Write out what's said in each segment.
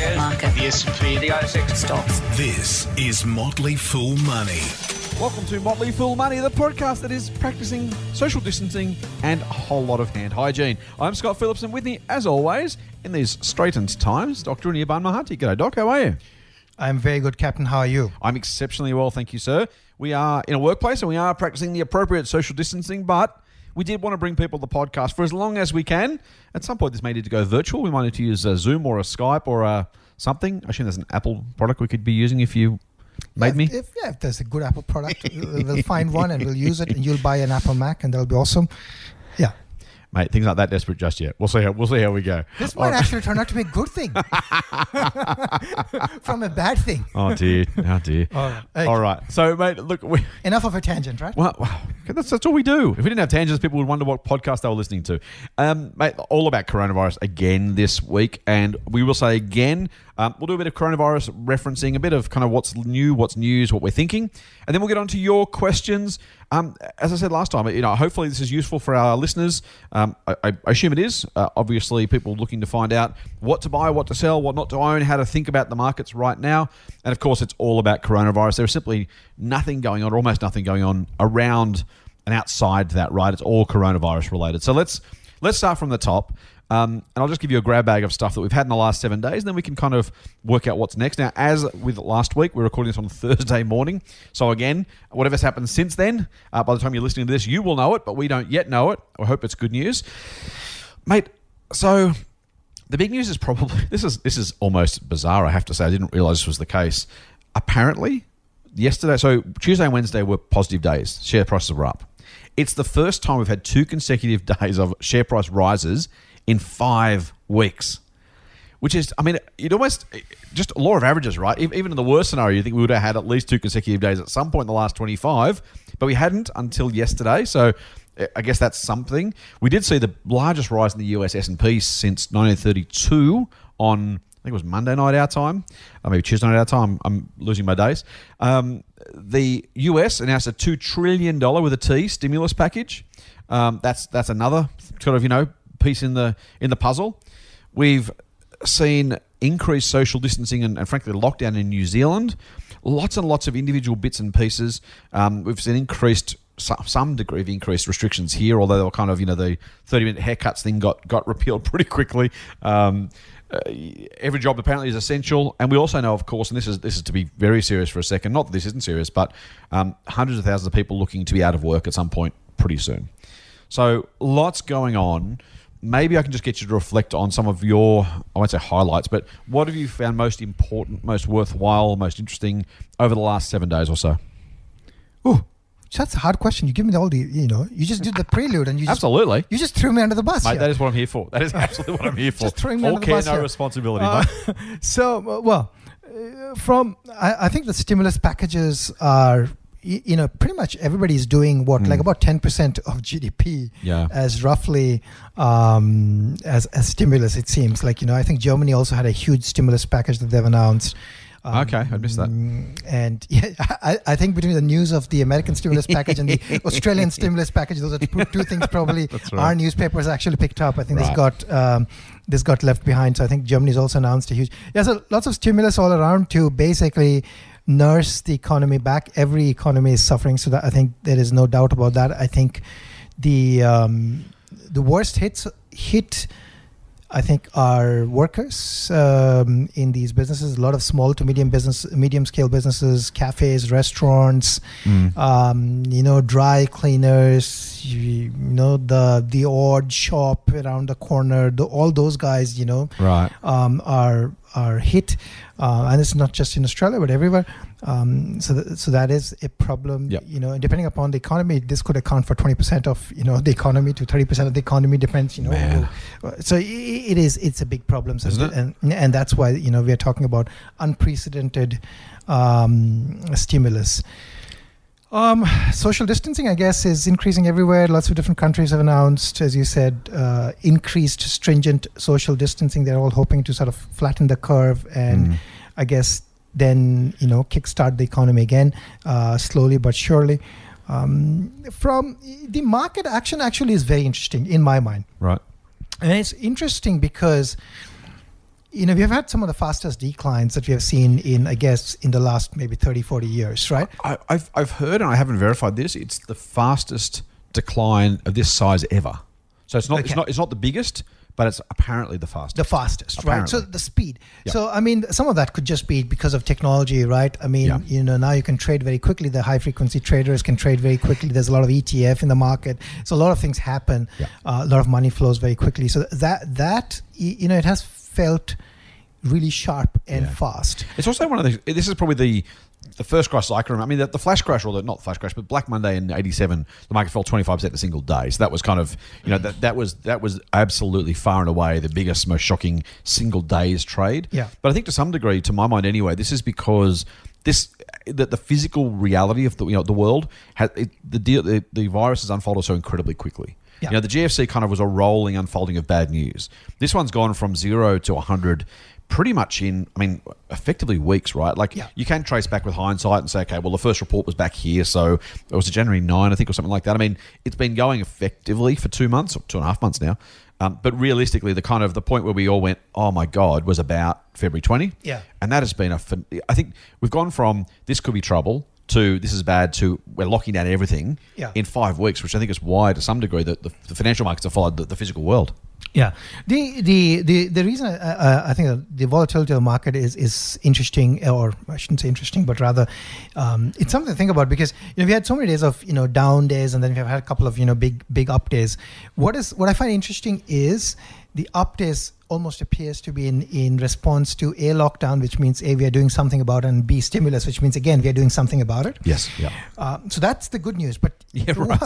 shares, Market. the S&P, the ASX. Stocks. This is Motley Fool Money. Welcome to Motley Fool Money, the podcast that is practicing social distancing and a whole lot of hand hygiene. I'm Scott Phillips, and with me, as always, in these straitened times, Dr. Anirban Mahanti. G'day, Doc. How are you? I'm very good, Captain. How are you? I'm exceptionally well, thank you, sir. We are in a workplace and we are practicing the appropriate social distancing, but we did want to bring people to the podcast for as long as we can. At some point, this may need to go virtual. We might need to use a Zoom or a Skype or a something. I assume there's an Apple product we could be using if you made yeah, me. If, yeah, if there's a good Apple product, we'll we'll find one and we'll use it, and you'll buy an Apple Mac, and that'll be awesome. Yeah, Mate, things aren't that desperate just yet. We'll see how we'll see how we go. this might right. actually turn out to be a good thing from a bad thing. Oh dear, oh dear. All right. Hey, All right. So, mate, look, we, Enough of a tangent, right? well, wow, that's, that's all we do. If we didn't have tangents, people would wonder what podcast they were listening to. Um, mate, all about coronavirus again this week, and we will say again. Um, we'll do a bit of coronavirus referencing, a bit of kind of what's new, what's news, what we're thinking, and then we'll get on to your questions. Um, as I said last time, you know, hopefully this is useful for our listeners. Um, I, I assume it is. Uh, obviously, people looking to find out what to buy, what to sell, what not to own, how to think about the markets right now, and of course, it's all about coronavirus. There's simply nothing going on, almost nothing going on around and outside that. Right? It's all coronavirus related. So let's let's start from the top. Um, and I'll just give you a grab bag of stuff that we've had in the last seven days, and then we can kind of work out what's next. Now, as with last week, we're recording this on Thursday morning. So, again, whatever's happened since then, uh, by the time you're listening to this, you will know it, but we don't yet know it. I hope it's good news. Mate, so the big news is probably this is this is almost bizarre, I have to say. I didn't realize this was the case. Apparently, yesterday, so Tuesday and Wednesday were positive days. Share prices were up. It's the first time we've had two consecutive days of share price rises in five weeks. Which is, I mean, it almost just law of averages, right? Even in the worst scenario, you think we would have had at least two consecutive days at some point in the last 25, but we hadn't until yesterday. So uh, I guess that's something. We did see the largest rise in the US S&P since 1932 on, I think it was Monday night our time, or maybe Tuesday night our time. I'm losing my days. Um, the US announced a $2 trillion with a T stimulus package. Um, that's that's another sort of, you know, piece in the in the puzzle. We've seen increased social distancing and, and frankly lockdown in New Zealand. Lots and lots of individual bits and pieces. Um, we've seen increased some degree of increased restrictions here, although they were kind of you know the thirty minute haircuts thing got got repealed pretty quickly. Um, uh, every job apparently is essential, and we also know, of course, and this is this is to be very serious for a second. Not that this isn't serious, but um, hundreds of thousands of people looking to be out of work at some point pretty soon. So lots going on. Maybe I can just get you to reflect on some of your, I won't say highlights, but what have you found most important, most worthwhile, most interesting over the last seven days or so? Ooh, that's a hard question. You give me all the, you know, you just did the prelude, and you just Absolutely. you just threw me under the bus. Mate, here. that is what I'm here for. That is absolutely what I'm here for. Just throwing me All under the care, bus no here. responsibility. Uh, so, uh, well, uh, from I, I think the stimulus packages are, you know, pretty much everybody's doing what, like about ten percent of GDP, Yeah. as roughly um, as as stimulus. It seems like you know, I think Germany also had a huge stimulus package that they've announced. Okay, I missed that. Um, And yeah, I, I think between the news of the American stimulus package and the Australian stimulus package, those are two things probably right. our newspapers actually picked up. I think Right. this got um, this got left behind. So I think Germany's also announced a huge yeah. So lots of stimulus all around to basically nurse the economy back. Every economy is suffering, so that I think there is no doubt about that. I think the um, the worst hits hit. I think are workers um, in these businesses. A lot of small to medium business, medium scale businesses, cafes, restaurants, Mm. um, you know, dry cleaners, you, you know, the the odd shop around the corner. The, all those guys, you know, Right. um, are are hit, uh, and it's not just in Australia but everywhere. Um, so th- so that is a problem. Yep. You know, depending upon the economy, this could account for twenty percent of you know the economy to thirty percent of the economy. Depends, you know. Man. So it is it's a big problem, so and and that's why you know we are talking about unprecedented um, stimulus. Um, social distancing, I guess, is increasing everywhere. Lots of different countries have announced, as you said, uh, increased stringent social distancing. They're all hoping to sort of flatten the curve and, Mm. I guess, then you know kickstart the economy again, uh, slowly but surely. Um, from the market action, actually, is very interesting in my mind. Right. And it's interesting because you know, we've had some of the fastest declines that we have seen in, I guess, in the last maybe 30, 40 years, right? I, I've, I've heard, and I haven't verified this, it's the fastest decline of this size ever. So it's not, it's not, it's not the biggest, but it's apparently the fastest. the fastest, right? So the speed. Yeah. So I mean, some of that could just be because of technology, right? I mean, Yeah. you know, now you can trade very quickly. The high frequency traders can trade very quickly. There's a lot of ETF in the market, so a lot of things happen. Yeah. Uh, a lot of money flows very quickly. So that that you know, it has felt really sharp and Yeah. fast. It's also one of the. This is probably the the first crash I can remember. I mean, the, the flash crash, or the, not flash crash, but Black Monday in '87, the market fell 25 percent in a single day. So that was kind of, you know, that, that was that was absolutely far and away the biggest, most shocking single day's trade. Yeah. But I think to some degree, to my mind anyway, this is because this that the physical reality of the you know the world has it, the deal the, the virus has unfolded so incredibly quickly. Yeah. You know, the GFC kind of was a rolling unfolding of bad news. This one's gone from zero to 100 pretty much in, I mean, effectively weeks, right? Like, Yeah. you can trace back with hindsight and say, okay, well, the first report was back here. So it was January 9, I think, or something like that. I mean, it's been going effectively for two months or two and a half months now. Um, but realistically, the kind of the point where we all went, oh my God, was about February 20. Yeah. And that has been a, I think we've gone from this could be trouble to this is bad to we're locking down everything Yeah. in five weeks, which I think is why, to some degree, that the, the financial markets have followed the, the physical world. Yeah, the the the the reason I, I, I think the volatility of the market is is interesting, uh, or I shouldn't say interesting, but rather um, it's something to think about because you know we had so many days of you know down days, and then we've had a couple of you know big big up days. What is what I find interesting is the up days almost appears to be in in response to a lockdown, which means a we are doing something about it, and b stimulus, which means again we are doing something about it. Yes. Yeah. Uh, so that's the good news. But Yeah, right.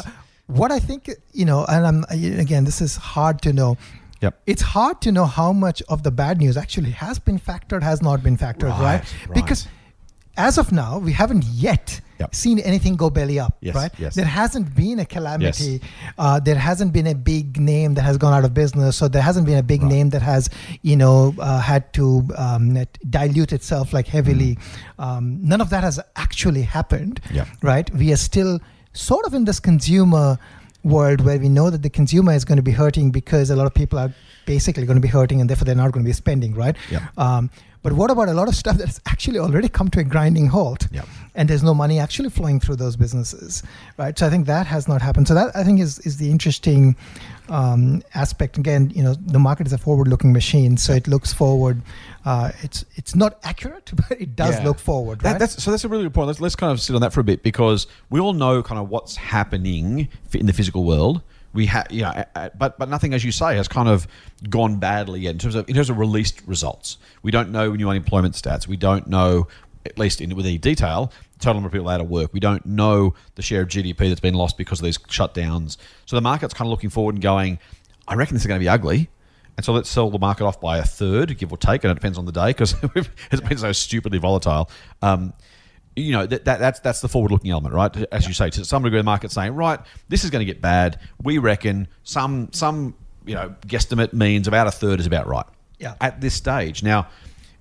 what, I think, you know, and I'm again, this is hard to know. Yep. It's hard to know how much of the bad news actually has been factored, has not been factored, right? Right, right. Because as of now, we haven't yet Yep. seen anything go belly up, Yes, right? yes. There hasn't been a calamity. Uh, there hasn't been a big name that has gone out of business. So there hasn't been a big Right. name that has, you know, uh, had to um, dilute itself like heavily. Um, none of that has actually happened, Mm. Yeah. right? We are still sort of in this consumer world where we know that the consumer is going to be hurting because a lot of people are basically going to be hurting and therefore they're not going to be spending, right? Yeah. Um, but what about a lot of stuff that's actually already come to a grinding halt? Yeah. And there's no money actually flowing through those businesses, right? So I think that has not happened. So that I think is is the interesting um, aspect. Again, you know, the market is a forward-looking machine, so it looks forward. Uh, it's it's not accurate, but it does Yeah. look forward, That- that's, so that's a really good point. Let's, let's kind of sit on that for a bit because we all know kind of what's happening in the physical world. We have, you know, but but nothing, as you say, has kind of gone badly yet in terms of in terms of released results. We don't know new unemployment stats. We don't know, at least in with any detail, total number of people out of work. We don't know the share of GDP that's been lost because of these shutdowns. So the market's kind of looking forward and going, I reckon this is going to be ugly. And so let's sell the market off by a third, give or take, and it depends on the day because it's been so stupidly volatile. Um, you know that, that that's that's the forward-looking element, right? As you say, to some degree, the market's saying, right, this is going to get bad. We reckon some some you know guesstimate means about a third is about right. Yeah. At this stage, now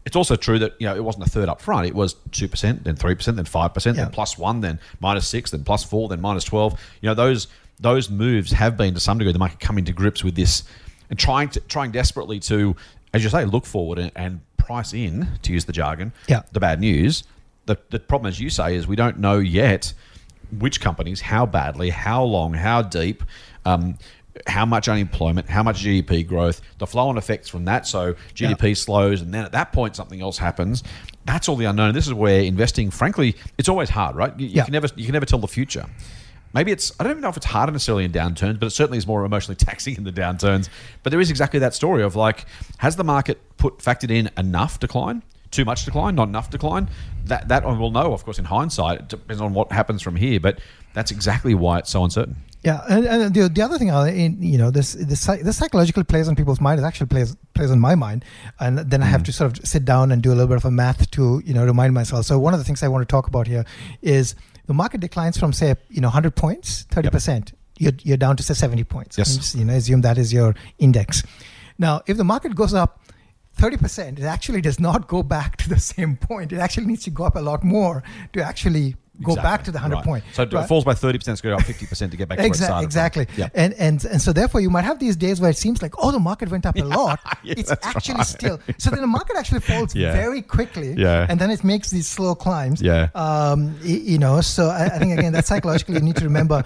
it's also true that you know it wasn't a third up front. It was two percent, then three percent, then five percent, Yeah. then plus one, then minus six, then plus four, then minus twelve. You know those those moves have been to some degree the market coming to grips with this and trying to trying desperately to, as you say, look forward and, and price in to use the jargon. Yeah. The bad news. The the problem, as you say, is we don't know yet which companies, how badly, how long, how deep. Um, how much unemployment, how much GDP growth, the flow on effects from that. So GDP slows, and then at that point something else happens. That's all the unknown. This is where investing, frankly, it's always hard, right? You, you Yeah. can never you can never tell the future. Maybe it's I don't even know if it's harder necessarily in downturns, but it certainly is more emotionally taxing in the downturns. But there is exactly that story of like, has the market put factored in enough decline? Too much decline, not enough decline. That that one will know, of course, in hindsight. It depends on what happens from here, but that's exactly why it's so uncertain. Yeah, and, and the, the other thing, uh, you know, this this, psy- this psychologically plays on people's mind. It actually plays plays on my mind, and then I have to sort of sit down and do a little bit of a math to you know remind myself. So one of the things I want to talk about here is the market declines from say you know 100 points, 30 percent. You're, you're down to say 70 points. Yes. And you know, assume that is your index. Now, if the market goes up 30%, it actually does not go back to the same point. It actually needs to go up a lot more to actually go Exactly. back to the 100 Right. point. So it falls by 30%, it's going to go up 50% to get back to Exactly. started from. Exactly. Yeah. And and and so therefore you might have these days where it seems like oh the market went up a lot. Yeah, it's actually right. still so then the market actually falls Yeah. very quickly. Yeah. And then it makes these slow climbs. Yeah. Um, you know, so I, I think again that psychologically you need to remember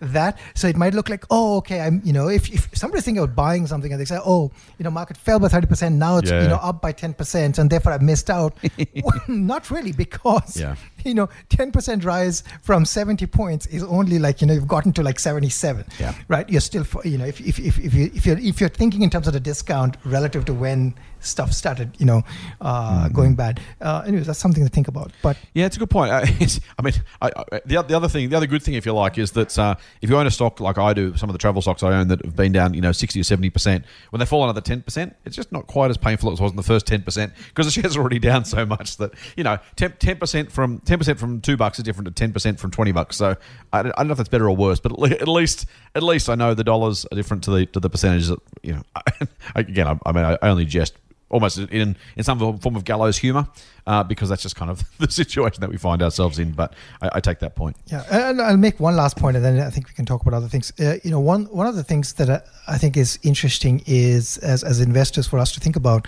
that. So it might look like oh okay I'm you know if, if somebody's thinking about buying something and they say oh you know market fell by thirty percent now it's Yeah. you know up by ten percent and therefore I've missed out. well, not really because Yeah. you know 10% rise from 70 points is only like you know you've gotten to like 77 Yeah. right you're still you know if, if, if, if, you, if you're if you're thinking in terms of the discount relative to when stuff started you know uh, Mm-hmm. going bad uh, anyways that's something to think about but Yeah, it's a good point. It's, I mean, I, I, the, the other thing, the other good thing, if you like, is that uh, if you own a stock like I do, some of the travel stocks I own that have been down, you know, 60 or 70%, when they fall another 10%, it's just not quite as painful as it was in the first 10% because the shares are already down so much that, you know, 10, percent from 10% from 2 bucks is different to 10% from 20 bucks. So I, don't- I don't know if that's better or worse, but at le- at least at least I know the dollars are different to the to the percentages that, you know, again, I, I mean, I only jest almost in in some form of gallows humor, uh, because that's just kind of the situation that we find ourselves in. But I, I take that point. Yeah, and I'll make one last point, and then I think we can talk about other things. Uh, you know, one one of the things that I, I think is interesting is as as investors for us to think about,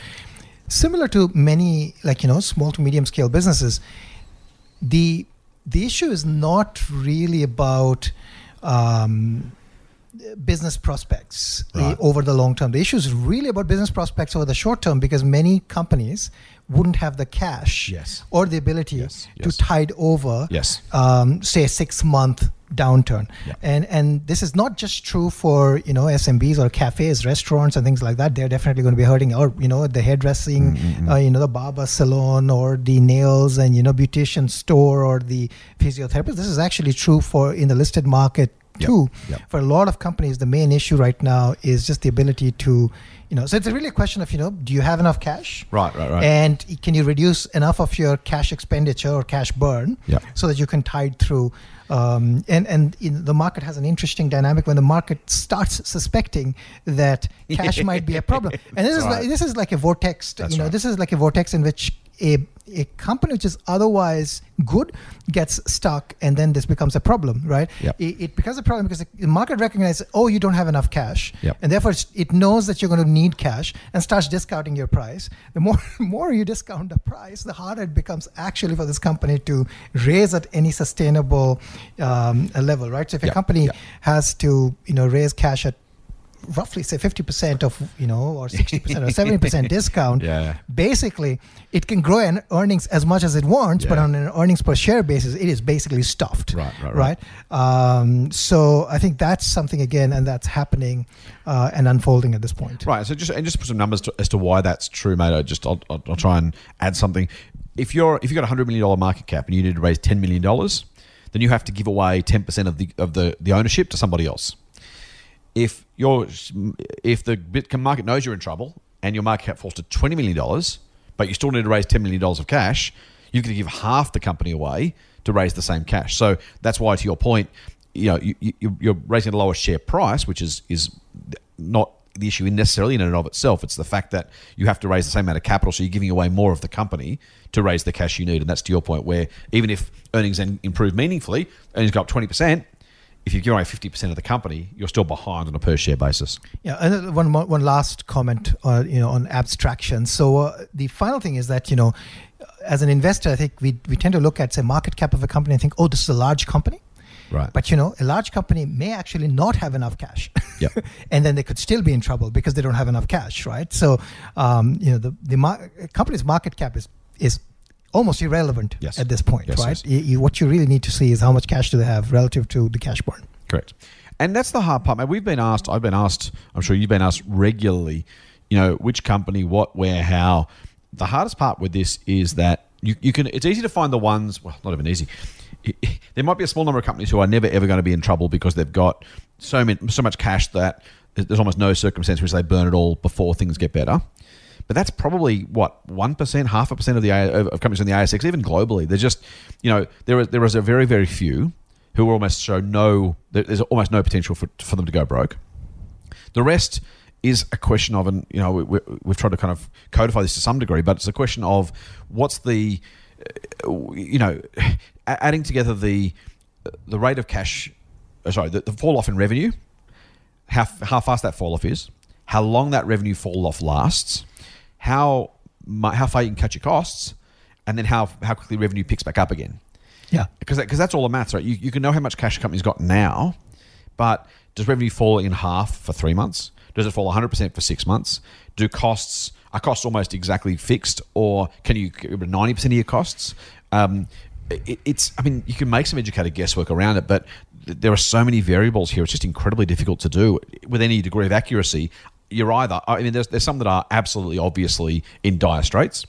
similar to many like you know small to medium scale businesses, the the issue is not really about. Um, business prospects uh, Right. over the long term. The issue is really about business prospects over the short term because many companies wouldn't have the cash Yes. or the ability Yes, to yes. tide over um, say a six month downturn Yeah. and and this is not just true for you know SMBs or cafes restaurants and things like that they're definitely going to be hurting or you know the hairdressing Mm-hmm. uh, you know the barber salon or the nails and you know beautician store or the physiotherapist this is actually true for in the listed market Yep. too Yep. for a lot of companies the main issue right now is just the ability to you know so it's really a question of you know do you have enough cash Right, right, right. and can you reduce enough of your cash expenditure or cash burn Yeah. so that you can tide through um, and and in, the market has an interesting dynamic when the market starts suspecting that cash might be a problem and this That's is right. like, this is like a vortex That's you know right. this is like a vortex in which a, a company which is otherwise good gets stuck and then this becomes a problem right? Yep. it, it becomes a problem because the market recognizes oh you don't have enough cash. Yep. and therefore it knows that you're going to need cash and starts discounting your price. The more more you discount the price the harder it becomes actually for this company to raise at any sustainable um, level right? So if Yeah, a company has to you know raise cash at roughly say 50% of you know or 60% or 70% discount Yeah. basically it can grow in earnings as much as it wants but on an earnings per share basis it is basically stuffed Right, right, right. um, so i think that's something again and that's happening uh, and unfolding at this point Right. So just and just put some numbers to, as to why that's true, mate. I just I'll, I'll, I'll try and add something. If you're if you've got a hundred million dollar market cap and you need to raise ten million dollars, then you have to give away ten percent of the of the the ownership to somebody else. If you're if the Bitcoin market knows you're in trouble and your market cap falls to twenty million dollars, but you still need to raise ten million dollars of cash, going to give half the company away to raise the same cash. So that's why, to your point, you know you, you, you're raising the lowest share price, which is is not the issue necessarily in and of itself. It's the fact that you have to raise the same amount of capital, so you're giving away more of the company to raise the cash you need. And that's to your point, where even if earnings improve meaningfully, earnings go up twenty percent. If you give away fifty percent of the company, you're still behind on a per share basis. Yeah, and one one last comment, uh, you know, on abstraction. So uh, the final thing is that you know, as an investor, I think we we tend to look at say market cap of a company and think, oh, this is a large company. Right. But you know, a large company may actually not have enough cash. Yep. and then they could still be in trouble because they don't have enough cash, right? So, um, you know, the the mar- company's market cap is is almost irrelevant Yes. at this point, Yes, right? yes. You, you, what you really need to see is how much cash do they have relative to the cash burn. Correct. And that's the hard part, man. We've been asked, I've been asked, I'm sure you've been asked regularly, you know, which company, what, where, how. The hardest part with this is that you, you can, it's easy to find the ones, well, not even easy. There might be a small number of companies who are never ever going to be in trouble because they've got so many, so much cash that there's almost no circumstance in which they burn it all before things get better. But that's probably what one percent, half a percent of the of companies in the ASX, even globally. There's just you know there is there is a very very few who almost show no. There's almost no potential for for them to go broke. The rest is a question of, and you know, we, we've tried to kind of codify this to some degree, but it's a question of what's the uh, you know, adding together the the rate of cash, uh, sorry, the, the fall off in revenue, how how fast that fall off is, how long that revenue fall off lasts, how mu- how far you can cut your costs, and then how how quickly revenue picks back up again Yeah. because because that's all the maths, right? You, you can know how much cash a company's got now, but does revenue fall in half for three months? Does it fall 100% for six months? Do costs are costs almost exactly fixed, or can you get rid of 90% of your costs? Um, it, it's I mean you can make some educated guesswork around it, but there are so many variables here. It's just incredibly difficult to do with any degree of accuracy. You're either I mean there's there's some that are absolutely obviously in dire straits.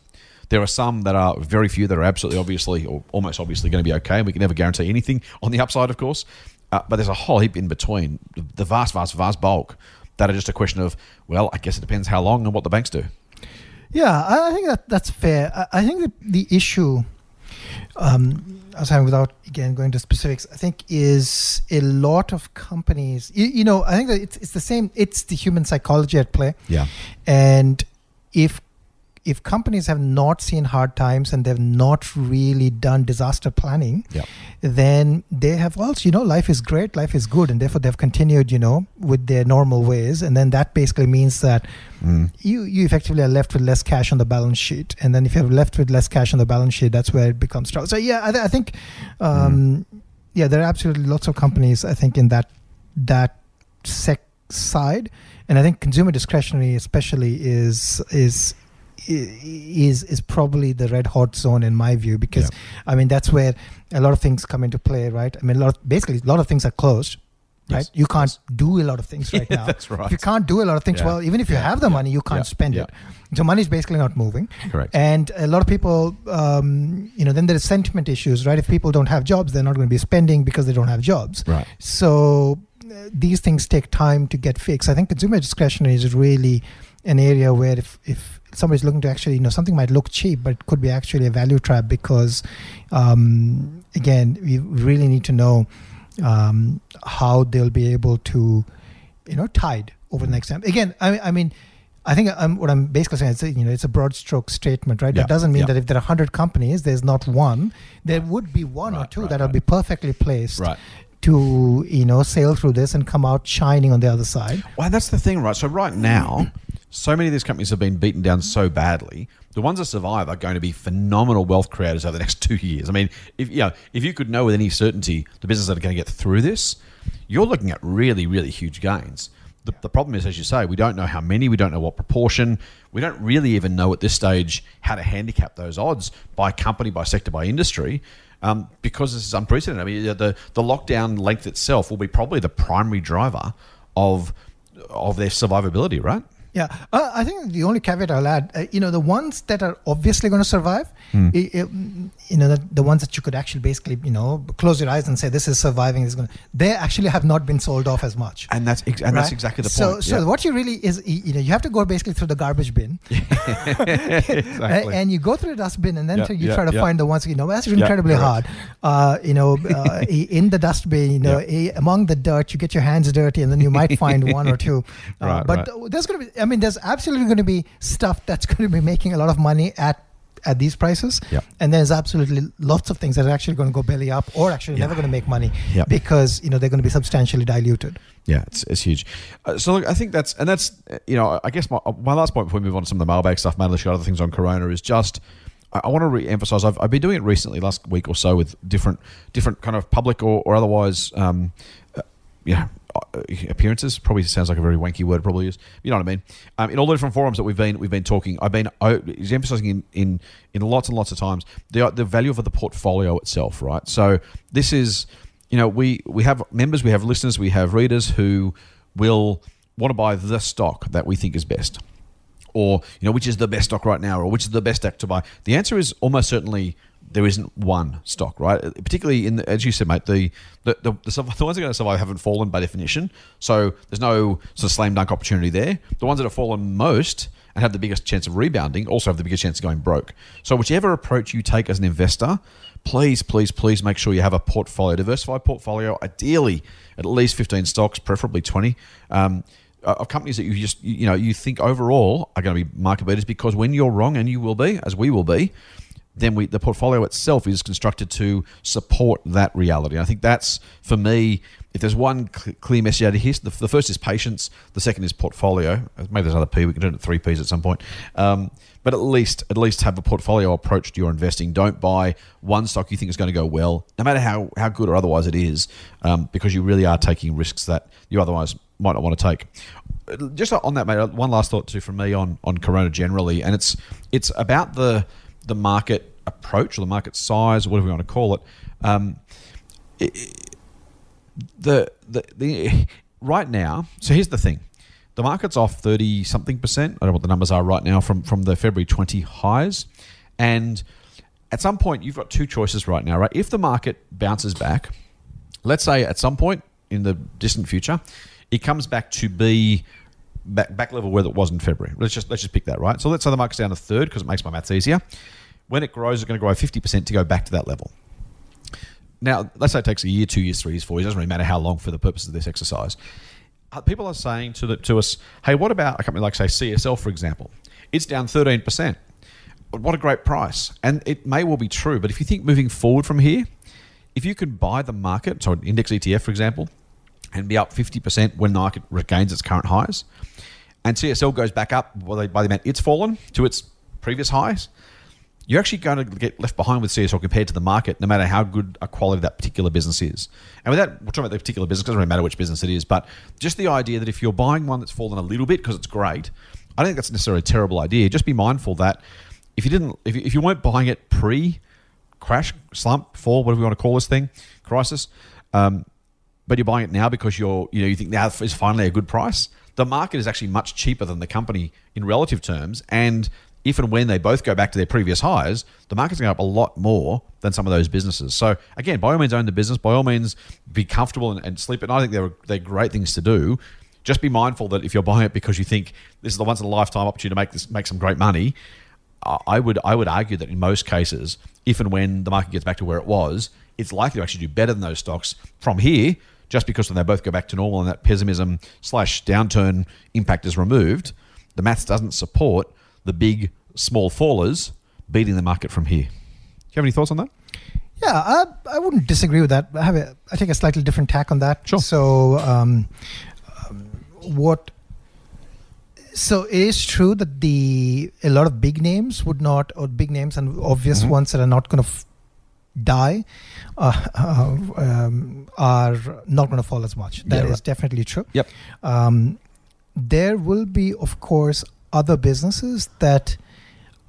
There are some that are very few that are absolutely obviously or almost obviously going to be okay. And we can never guarantee anything on the upside, of course. Uh, but there's a whole heap in between. The vast, vast, vast bulk that are just a question of, well, I guess it depends how long and what the banks do. Yeah, I, think that that's fair. I, think the issue, um, I was saying without again going to specifics, I think is a lot of companies. You, you know, I think that it's it's the same. It's the human psychology at play. Yeah. And if if companies have not seen hard times and they've not really done disaster planning, Yeah. then they have also, you know, life is great, life is good, and therefore they've continued, you know, with their normal ways. And then that basically means that you you effectively are left with less cash on the balance sheet. And then if you're left with less cash on the balance sheet, that's where it becomes trouble. So yeah, I, th- I think, um, yeah, there are absolutely lots of companies. I think in that that sec side, and I think consumer discretionary especially is is is is probably the red hot zone in my view because I mean that's where a lot of things come into play, right? I mean, a lot of, basically a lot of things are closed. Right, Yes, you can't do a lot of things right Yeah, now. that's right. If you can't do a lot of things, Yeah. well, even if you Yeah, have the yeah, money, you can't yeah, spend yeah. it. So money is basically not moving. Correct. And a lot of people, um, you know, then there is sentiment issues, right? If people don't have jobs, they're not going to be spending because they don't have jobs. Right. So uh, these things take time to get fixed. I think consumer discretionary is really an area where if, if somebody's looking to actually, you know, something might look cheap, but it could be actually a value trap because, um, again, we really need to know um, how they'll be able to, you know, tide over the next time. Again, I, I mean, I think I'm, what I'm basically saying is, you know, it's a broad stroke statement, right? Yeah, That doesn't mean yeah. that if there are 100 companies, there's not one. There would be one or two right, that'll right. be perfectly placed Right. to, you know, sail through this and come out shining on the other side. Well, that's the thing, right? So right now, so many of these companies have been beaten down so badly. The ones that survive are going to be phenomenal wealth creators over the next two years. I mean, if you know, if you could know with any certainty the businesses that are going to get through this, you're looking at really, really huge gains. The, the problem is, as you say, we don't know how many, we don't know what proportion, we don't really even know at this stage how to handicap those odds by company, by sector, by industry. Um, because this is unprecedented. I mean, the the lockdown length itself will be probably the primary driver of of their survivability, right? Yeah, uh, I think the only caveat I'll add, uh, you know, the ones that are obviously going to survive, Hmm. i- i- you know, the, the ones that you could actually basically, you know, close your eyes and say this is surviving. This is going they actually have not been sold off as much. And that's ex- and that's exactly the so, point. So Yeah. what you really is, you know, you have to go basically through the garbage bin, exactly. and you go through the dustbin, and then Yeah, you yeah, try to find the ones you know that's incredibly hard. Uh, you know, uh, in the dustbin, you know, among the dirt, you get your hands dirty, and then you might find one or two. Uh, Right, but right. there's going to be, I mean, there's absolutely going to be stuff that's going to be making a lot of money at at these prices, Yeah. and there's absolutely lots of things that are actually going to go belly up or actually Yeah. never going to make money Yeah. because you know they're going to be substantially diluted. Yeah, it's, it's huge. Uh, so look, I think that's and that's uh, you know I guess my, uh, my last point before we move on to some of the mailbag stuff, you got other things on Corona, is just I, want to re-emphasize. I've, I've been doing it recently, last week or so, with different different kind of public or, or otherwise, um, uh, uh, Appearances probably sounds like a very wanky word. Probably is. You know what I mean? Um, in all the different forums that we've been we've been talking, I've been uh, emphasizing in, in in lots and lots of times the the value of the portfolio itself. Right. So this is you know, we we have members, we have listeners, we have readers who will want to buy the stock that we think is best, or you know, which is the best stock right now, or which is the best stock to buy. The answer is almost certainly there isn't one stock, right? Particularly in the, as you said, mate, the the, the, the, the ones that are going to survive haven't fallen by definition, so there's no sort of slam dunk opportunity there. The ones that have fallen most and have the biggest chance of rebounding also have the biggest chance of going broke. So whichever approach you take as an investor, please, please, please make sure you have a portfolio, diversified portfolio, ideally at least 15 stocks, preferably 20. Um, of companies that you just you know you think overall are going to be market beaters because when you're wrong and you will be as we will be then we the portfolio itself is constructed to support that reality. I think that's for me. If there's one cl- clear message out of here, the, the first is patience. The second is portfolio. Maybe there's another P. We can do it three Ps at some point. Um, but at least at least have a portfolio approach to your investing. Don't buy one stock you think is going to go well, no matter how how good or otherwise it is, um, because you really are taking risks that you otherwise might not want to take. Just on that, mate. One last thought too from me on on Corona generally, and it's it's about the the market approach or the market size or whatever we want to call it. Um, it the, the the right now. So here's the thing: the market's off thirty something percent. I don't know what the numbers are right now from from the February twenty highs, and at some point you've got two choices right now. Right, if the market bounces back, let's say at some point in the distant future, it comes back to be back, back level where it was in February. Let's just let's just pick that right. So let's say the market's down a third because it makes my maths easier. When it grows, it's going to grow fifty percent to go back to that level. Now, let's say it takes a year, two years, three years, four years. It doesn't really matter how long for the purpose of this exercise. Uh, People are saying to, the, to us, hey, what about a company like, say, CSL, for example? It's down 13%. What a great price. And it may well be true, but if you think moving forward from here, if you can buy the market, so an index ETF, for example, and be up 50% when the market regains its current highs, and CSL goes back up by the amount it's fallen to its previous highs, you're actually going to get left behind with CSL compared to the market, no matter how good a quality that particular business is. And with that, we're talking about the particular business, it doesn't really matter which business it is, but just the idea that if you're buying one that's fallen a little bit because it's great, I don't think that's necessarily a terrible idea. Just be mindful that if you didn't, if you, if you weren't buying it pre crash, slump, fall, whatever you want to call this thing, crisis, um, but you're buying it now because you're, you know, you think now is finally a good price. The market is actually much cheaper than the company in relative terms, and if and when they both go back to their previous highs, the market's going up a lot more than some of those businesses. So again, by all means, own the business. By all means, be comfortable and, and sleep. And I think they're they're great things to do. Just be mindful that if you're buying it because you think this is the once in a lifetime opportunity to make this make some great money, I would I would argue that in most cases, if and when the market gets back to where it was, it's likely to actually do better than those stocks from here. Just because when they both go back to normal and that pessimism slash downturn impact is removed, the maths doesn't support the big small fallers beating the market from here. Do you have any thoughts on that? Yeah, I, I wouldn't disagree with that. I have a, I take a slightly different tack on that. Sure. So, um, um, what? So it is true that the a lot of big names would not, or big names and obvious Mhm. ones that are not going to f- die, uh, uh, um, are not going to fall as much. That Yeah, is right. definitely true. Yep. Um, there will be, of course, other businesses that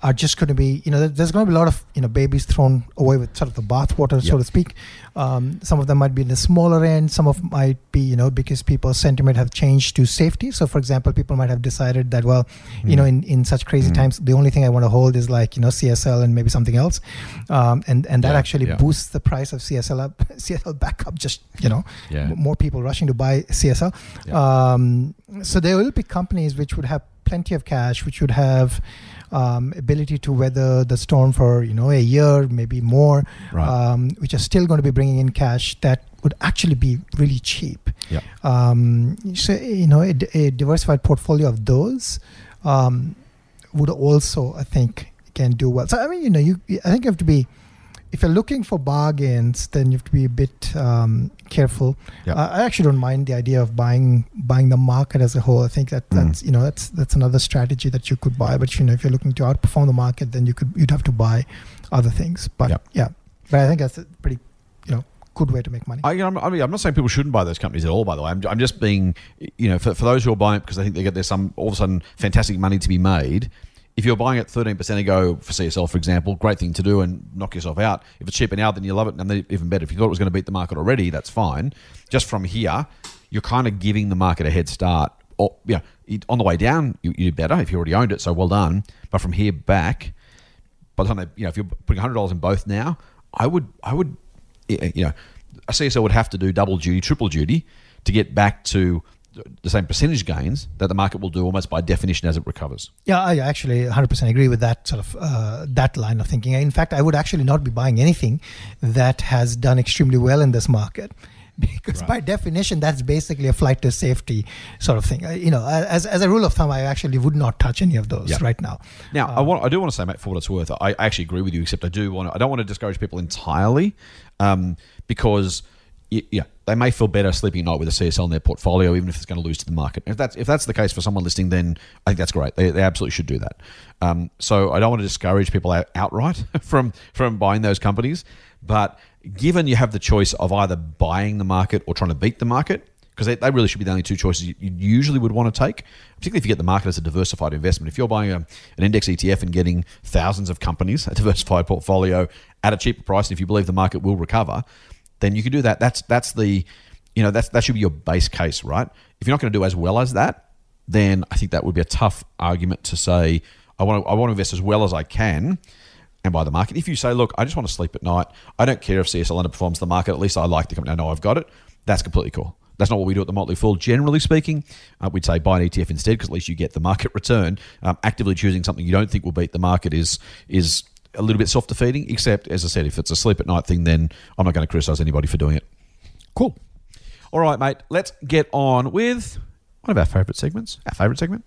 are just going to be, you know, there's going to be a lot of, you know, babies thrown away with sort of the bathwater, so to speak. Um, some of them might be in the smaller end. Some of might be, you know, because people's sentiment have changed to safety. So, for example, people might have decided that, well, you know, in, in such crazy Mm. times, the only thing I want to hold is like, you know, CSL and maybe something else. Um, and, and that Yeah, actually yeah. boosts the price of CSL up, CSL back up, just, you know, Yeah. m- more people rushing to buy CSL. Um, so there will be companies which would have plenty of cash, which would have um, ability to weather the storm for you know a year, maybe more, Right. um, which are still going to be bringing in cash that would actually be really cheap. Yeah. Um, so you know a diversified portfolio of those um, would also, I think, can do well. So I mean, you know, you I think you have to be if you're looking for bargains, then you have to be a bit um, careful. Yeah. Uh, I actually don't mind the idea of buying buying the market as a whole. I think that Mm. that's you know that's that's another strategy that you could buy. But you know, if you're looking to outperform the market, then you could you'd have to buy other things. But Yeah. yeah, but I think that's a pretty you know good way to make money. I, know, I mean, I'm not saying people shouldn't buy those companies at all. By the way, I'm, I'm just being, you know, for, for those who are buying it because they think they get there's some all of a sudden fantastic money to be made. If you're buying it 13% ago for CSL, for example, great thing to do and knock yourself out. If it's cheaper now, then you love it, and then even better. If you thought it was going to beat the market already, that's fine. Just from here, you're kind of giving the market a head start. Or yeah, on the way down, you, you do better if you already owned it. So well done. But from here back, by the time they, you know, if you're putting hundred dollars in both now, I would, I would, eh, you know, a CSL would have to do double duty, triple duty to get back to the same percentage gains that the market will do almost by definition as it recovers. Yeah, I actually 100% agree with that sort of uh, that line of thinking. In fact, I would actually not be buying anything that has done extremely well in this market. because Right. by definition that's basically a flight to safety sort of thing. Uh, you know, as, as a rule of thumb, I actually would not touch any of those Yep. right now. Now, I want I do want to say, mate, for what it's worth, I I actually agree with you. Except I do want to, I don't want to discourage people entirely, um, because yeah, they may feel better sleeping at night with a CSL in their portfolio, even if it's going to lose to the market. If that's if that's the case for someone listening, then I think that's great. They, they absolutely should do that. Um, so I don't want to discourage people out, outright from from buying those companies, but given you have the choice of either buying the market or trying to beat the market, because they, they really should be the only two choices you, you usually would want to take, particularly if you get the market as a diversified investment. If you're buying a, an index ETF and getting thousands of companies, a diversified portfolio at a cheaper price, and if you believe the market will recover, then you can do that. That's that's the you know that's that should be your base case, right? If you're not going to do as well as that, then I think that would be a tough argument to say I want to, I want to invest as well as I can and buy the market. If you say, look, I just want to sleep at night, I don't care if CSL underperforms the market, at least I like the company, I know I've got it, that's completely cool. That's not what we do at the Motley Fool. Generally speaking, uh, we'd say buy an ETF instead because at least you get the market return. Um, actively choosing something you don't think will beat the market is is a little bit self defeating. Except, as I said, if it's a sleep at night thing, then I'm not going to criticize anybody for doing it. Cool. All right, mate. Let's get on with one of our favourite segments. Our favourite segment,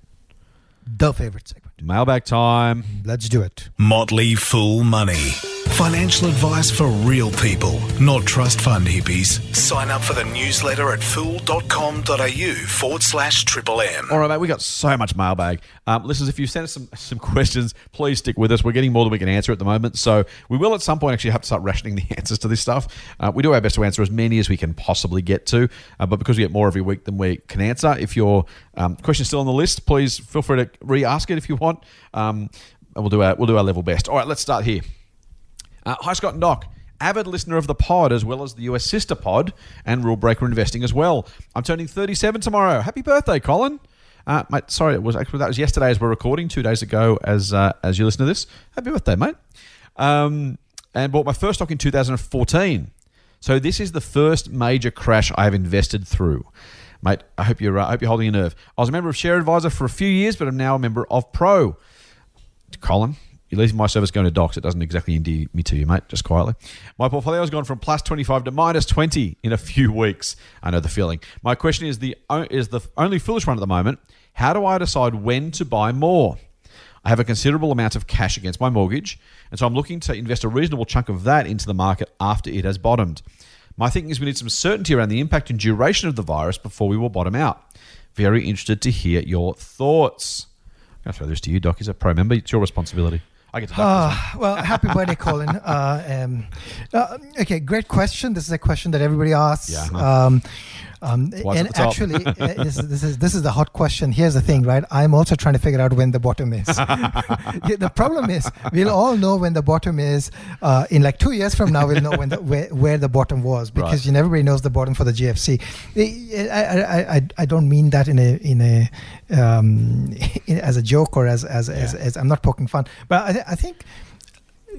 The favorite segment. mailbag time. Let's do it. Motley Fool Money. Financial advice for real people, not trust fund hippies. Sign up for the newsletter at fool.com.au forward slash triple M. All right, mate. We got so much mailbag. Um, listeners, if you've sent us some some questions, please stick with us. We're getting more than we can answer at the moment, so we will at some point actually have to start rationing the answers to this stuff. Uh, we do our best to answer as many as we can possibly get to, uh, but because we get more every week than we can answer, if your um, question's still on the list, please feel free to re-ask it if you want. Um, and we'll do our we'll do our level best. All right, let's start here. Uh, hi, Scott and Doc. Avid listener of the pod, as well as the US sister pod and Rule Breaker Investing as well. I'm turning 37 tomorrow. Happy birthday, Colin. Uh, mate, sorry, it was actually that was yesterday as we're recording, two days ago as uh, as you listen to this. Happy birthday, mate. Um, and bought my first stock in 2014. So this is the first major crash I have invested through. Mate, I hope you're uh, I hope you're holding your nerve. I was a member of Share Advisor for a few years, but I'm now a member of Pro. Colin, you're leaving my service going to docs. It doesn't exactly endear me to you, mate, just quietly. My portfolio has gone from plus 25 to minus 20 in a few weeks. I know the feeling. My question is the is the only foolish one at the moment. How do I decide when to buy more? I have a considerable amount of cash against my mortgage, and so I'm looking to invest a reasonable chunk of that into the market after it has bottomed. My thinking is we need some certainty around the impact and duration of the virus before we will bottom out. Very interested to hear your thoughts. I'm going to throw this to you, Doc. Is a pro member. It's your responsibility. I get to Ah, well, happy birthday, Colin. Uh, um, uh, okay, great question. This is a question that everybody asks. Yeah, Um, um, and actually, uh, this, this is this is the hot question. Here's the thing, right? I'm also trying to figure out when the bottom is. The problem is, we'll all know when the bottom is. Uh, in like two years from now, we'll know when the, where, where the bottom was because Right. you know, everybody knows the bottom for the GFC. I, I, I, I- don't mean that in a in a um, in, as a joke or as as, as, as I'm not poking fun, but I, th- I think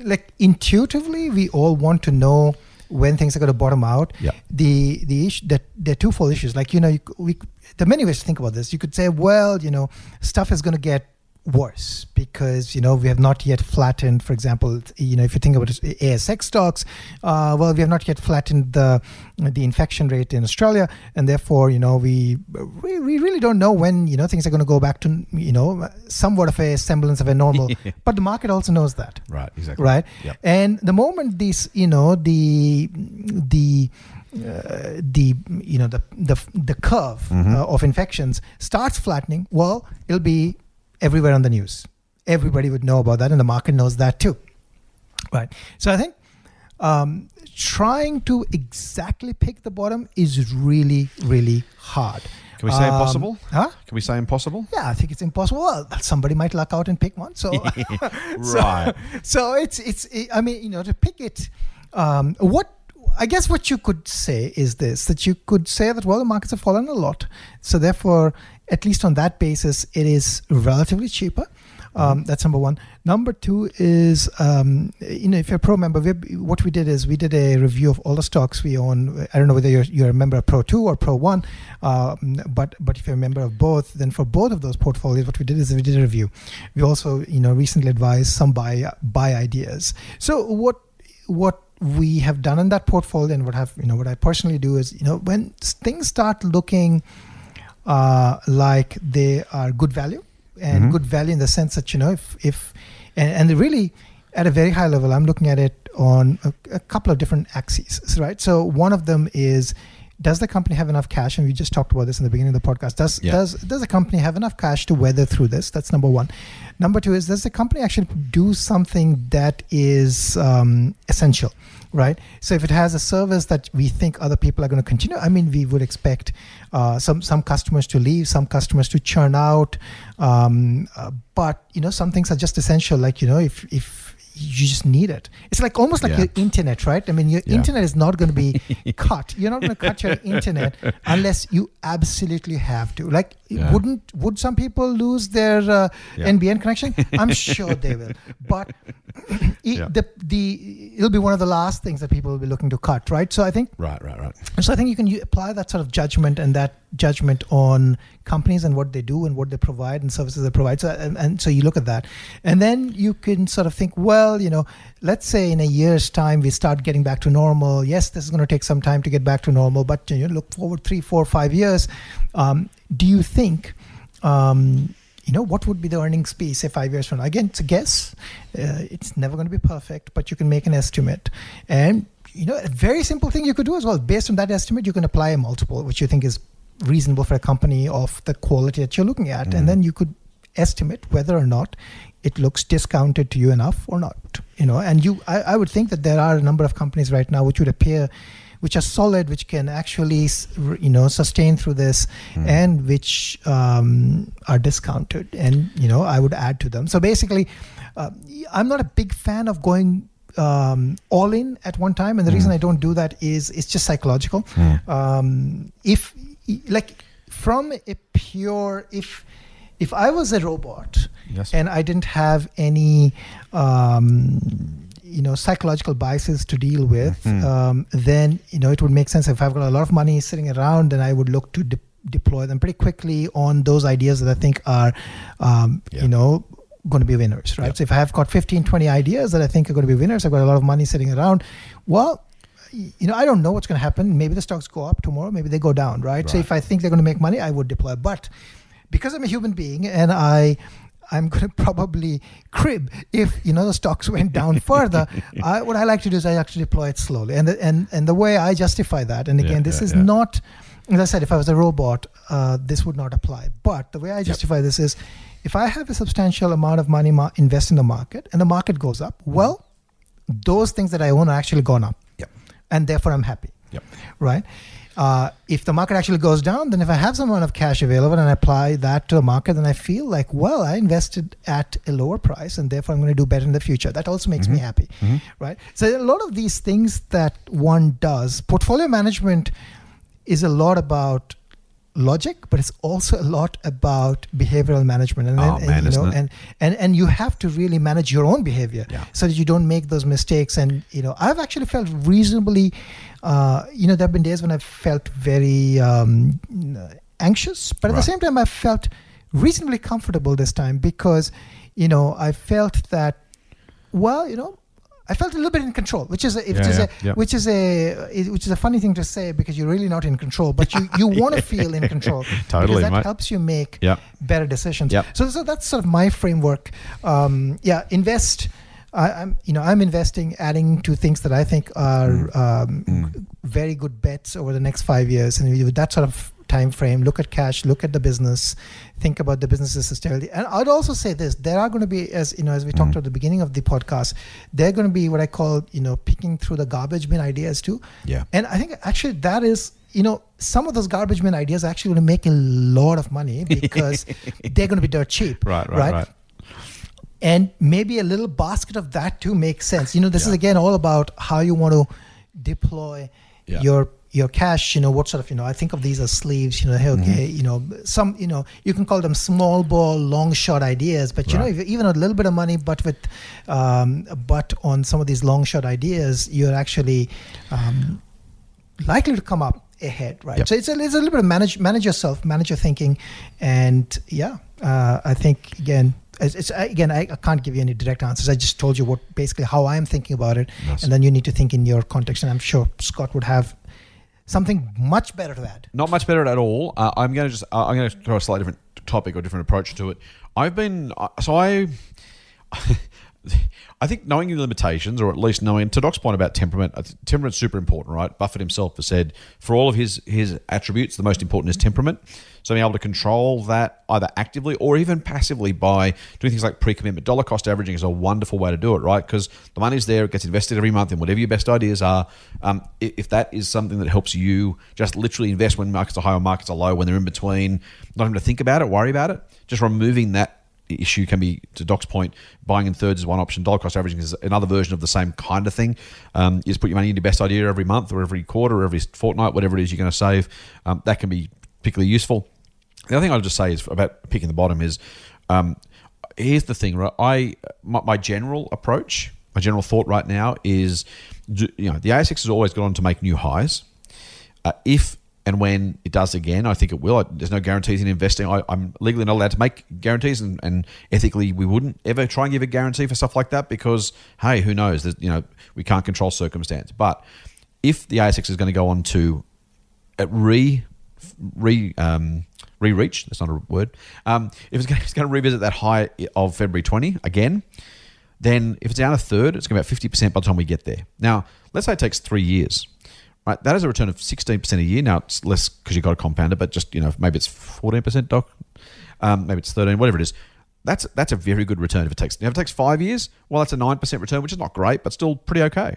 like intuitively we all want to know when things are going to bottom out Yeah. the the issue that there are twofold issues like you know you, we there are many ways to think about this you could say well you know stuff is going to get worse because you know we have not yet flattened for example you know if you think about it, asx stocks uh, well we have not yet flattened the the infection rate in australia and therefore you know we we, we really don't know when you know things are going to go back to you know somewhat of a semblance of a normal but the market also knows that Right, exactly. right Yep. and the moment these you know the the uh, the you know the the, the curve Mm-hmm. uh, of infections starts flattening well it'll be everywhere on the news everybody would know about that and the market knows that too right so i think um, trying to exactly pick the bottom is really really hard Can we say Um, impossible? huh Can we say impossible? yeah, I think it's impossible. Well, somebody might luck out and pick one. So, so- Right. So, it's it's. I mean, you know, to pick it, um, what I guess what you could say is this: that you could say that well, the markets have fallen a lot, so therefore, at least on that basis, it is relatively cheaper. Um, that's number one. Number two is, um, you know, if you're a pro member, we, what we did is we did a review of all the stocks we own. I don't know whether you're, you're a member of Pro 2 or Pro 1, um, but but if you're a member of both, then for both of those portfolios, what we did is we did a review. We also, you know, recently advised some buy buy ideas. So what what we have done in that portfolio and what have you know what I personally do is you know when things start looking uh, like they are good value and Mhm. good value in the sense that you know if if and, and really at a very high level i'm looking at it on a, a couple of different axes right? So one of them is does the company have enough cash? And we just talked about this in the beginning of the podcast. Does Yeah. does does the company have enough cash to weather through this? That's number one. Number two is does the company actually do something that is um, essential right? So if it has a service that we think other people are going to continue i mean we would expect uh, some some customers to leave some customers to churn out um, uh, but you know some things are just essential. Like you know if if you just need it it's like almost like Yeah. your internet right i mean your Yeah. internet is not going to be cut you're not going to cut your internet unless you absolutely have to like Yeah. wouldn't would some people lose their uh, nbn connection i'm sure they will but it, the the it'll be one of the last things that people will be looking to cut right so i think Right, right, right. so I think you can apply that sort of judgment and that judgment on companies and what they do and what they provide and services they provide. So and, and so you look at that, and then you can sort of think, well, you know, let's say in a year's time we start getting back to normal. Yes, this is going to take some time to get back to normal, but you know, look forward three, four, five years. Um, do you think? Um, you know what would be the earnings be say five years from now again it's a guess uh, it's never going to be perfect but you can make an estimate and you know a very simple thing you could do as well based on that estimate you can apply a multiple which you think is reasonable for a company of the quality that you're looking at Mhm. and then you could estimate whether or not it looks discounted to you enough or not you know and you I, I would think that there are a number of companies right now which would appear which are solid which can actually you know sustain through this Mm. and which um, are discounted and you know i would add to them so basically uh, i'm not a big fan of going um, all in at one time and the reason Mm. i don't do that is it's just psychological Mm. um, if like from a pure if if i was a robot Yes. and i didn't have any um, you know psychological biases to deal with. Mhm. um, then you know it would make sense if i've got a lot of money sitting around then i would look to de- deploy them pretty quickly on those ideas that i think are um, Yeah. you know going to be winners right? So if i have got 15 20 ideas that i think are going to be winners i've got a lot of money sitting around well you know i don't know what's going to happen. Maybe the stocks go up tomorrow maybe they go down right, so if i think they're going to make money i would deploy. But because i'm a human being and i I'm going to probably crib if you know the stocks went down further. I, what I like to do is I actually deploy it slowly, and the, and and the way I justify that, and Yeah, again, this yeah, is yeah. not, as I said, if I was a robot, uh, this would not apply. But the way I justify this is, if I have a substantial amount of money ma- invest in the market, and the market goes up, well, those things that I own are actually gone up, Yep. and therefore I'm happy Yep. right? Uh, if the market actually goes down, then if I have some amount of cash available and I apply that to the market, then I feel like, well, I invested at a lower price and therefore I'm going to do better in the future. That also makes me happy, Mhm. right? So a lot of these things that one does, portfolio management is a lot about logic, but it's also a lot about behavioral management. And, Oh, and, man, you know, and, and and you have to really manage your own behavior Yeah. so that you don't make those mistakes. And you know, I've actually felt reasonably, uh, you know, there have been days when I've felt very um, anxious, but at Right. the same time, I felt reasonably comfortable this time because, you know, I felt that, well, you know. I felt a little bit in control, which is a, which Yeah, is yeah, a yeah. which is a which is a funny thing to say because you're really not in control, but you, you want to feel in control Totally, because that mate. helps you make better decisions. So, so that's sort of my framework. Um, yeah, invest. I, I'm, you know, I'm investing, adding to things that I think are um, Mm. very good bets over the next five years, and with that sort of time frame, look at cash, look at the business, think about the business's sustainability. And I'd also say this: there are going to be, as you know, as we talked Mm. at the beginning of the podcast, there are going to be what I call, you know, picking through the garbage bin ideas too. Yeah. And I think actually that is, you know, some of those garbage bin ideas are actually going to make a lot of money because they're going to be dirt cheap. Right, right, right. And maybe a little basket of that too makes sense. You know, this is again all about how you want to deploy Yeah. your your cash. You know, what sort of you know. I think of these as sleeves. You know, hey, okay, Mm-hmm. you know, some you know you can call them small ball, long shot ideas. But you know, Right. if even a little bit of money, but with um, but on some of these long shot ideas, you're actually um, likely to come up ahead, right? Yep. So it's a, it's a little bit of manage manage yourself, manage your thinking, and yeah, uh, I think again It's, it's again, I, I can't give you any direct answers. I just told you what basically how I'm thinking about it, and then you need to think in your context. And I'm sure Scott would have something much better to add. Not much better at all. Uh, I'm going to just uh, I'm going to throw a slightly different topic or different approach to it. I've been uh, so I. I think knowing your limitations, or at least knowing to Doc's point about temperament, temperament's super important, right? Buffett himself has said for all of his his attributes, the most important is temperament. So being able to control that either actively or even passively by doing things like pre-commitment dollar cost averaging is a wonderful way to do it, right? Because the money's there, it gets invested every month in whatever your best ideas are. Um, if that is something that helps you just literally invest when markets are high or markets are low, when they're in between, not having to think about it, worry about it, just removing that issue can be, to Doc's point, buying in thirds is one option. Dollar cost averaging is another version of the same kind of thing. Um, just put your money into best idea every month or every quarter or every fortnight, whatever it is you're going to save. Um, that can be particularly useful. The other thing I'll just say is about picking the bottom is um, here's the thing, right? I my, my, general approach, my general thought right now is, you know, the ASX has always gone on to make new highs. Uh, if and when it does again, I think it will. There's no guarantees in investing. I, am legally not allowed to make guarantees, and, and, ethically, we wouldn't ever try and give a guarantee for stuff like that because, hey, who knows? There's, you know, we can't control circumstance. But if the ASX is going to go on to uh, re re um, re reach, that's not a word. Um, if it's going, to, it's going to revisit that high of February 20 again, then if it's down a third, it's going to be about 50% by the time we get there. Now, let's say it takes three years right? That is a return of 16% a year. Now it's less because you've got a compounder, but just, you know, maybe it's 14%, Doc. Um, maybe it's 13, whatever it is. That's that's a very good return if it takes if it takes five years. Well, that's a nine percent return, which is not great, but still pretty okay.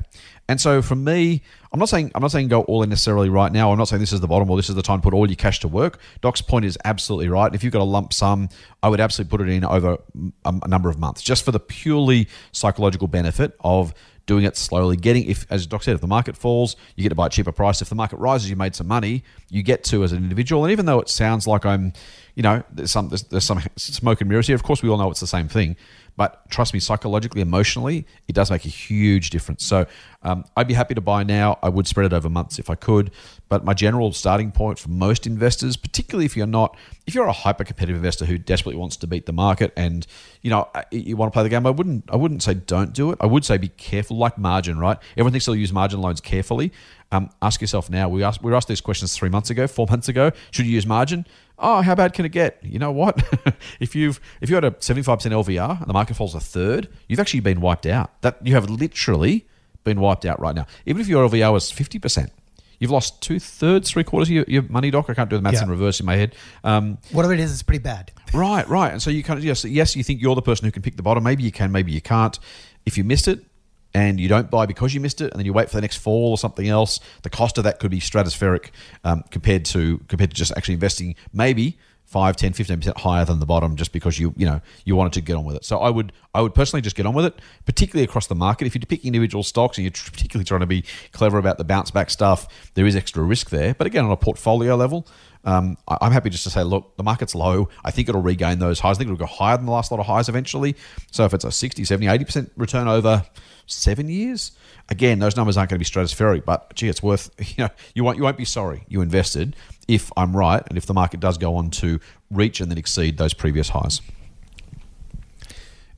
And so for me, I'm not saying I'm not saying go all in necessarily right now. I'm not saying this is the bottom or this is the time to put all your cash to work. Doc's point is absolutely right. If you've got a lump sum, I would absolutely put it in over a number of months, just for the purely psychological benefit of doing it slowly, getting if as Doc said, if the market falls, you get to buy a cheaper price. If the market rises, you made some money. You get to as an individual, and even though it sounds like I'm, you know, there's some there's, there's some smoke and mirrors here. Of course, we all know it's the same thing. But trust me, psychologically, emotionally, it does make a huge difference. So um, I'd be happy to buy now. I would spread it over months if I could. But my general starting point for most investors, particularly if you're not, if you're a hyper competitive investor who desperately wants to beat the market and you know uh, you want to play the game, I wouldn't I wouldn't say don't do it. I would say be careful, like margin, right? Everyone thinks they'll use margin loans carefully. Um, ask yourself now. We asked we were asked these questions three months ago, four months ago. Should you use margin? Oh, how bad can it get? You know what? if you've if you had a seventy five percent LVR and the market falls a third, you've actually been wiped out. That you have literally been wiped out right now. Even if your LVR was fifty percent, you've lost two thirds, three quarters of your, your, money, doc. I can't do the maths yeah. in reverse in my head. Um, Whatever it is, it's pretty bad. right, right. And so you kind of yes, yes, you think you're the person who can pick the bottom. Maybe you can, maybe you can't. If you missed it, and you don't buy because you missed it, and then you wait for the next fall or something else, the cost of that could be stratospheric um, compared to compared to just actually investing maybe 5 10 15% higher than the bottom just because you you know you wanted to get on with it so i would i would personally just get on with it particularly across the market if you're picking individual stocks and you're particularly trying to be clever about the bounce back stuff there is extra risk there but again on a portfolio level um, I'm happy just to say, look, the market's low. I think it'll regain those highs. I think it'll go higher than the last lot of highs eventually. So if it's a 60, 70, 80% return over seven years, again, those numbers aren't going to be stratospheric, but gee, it's worth, you know, you won't, you won't be sorry you invested if I'm right and if the market does go on to reach and then exceed those previous highs.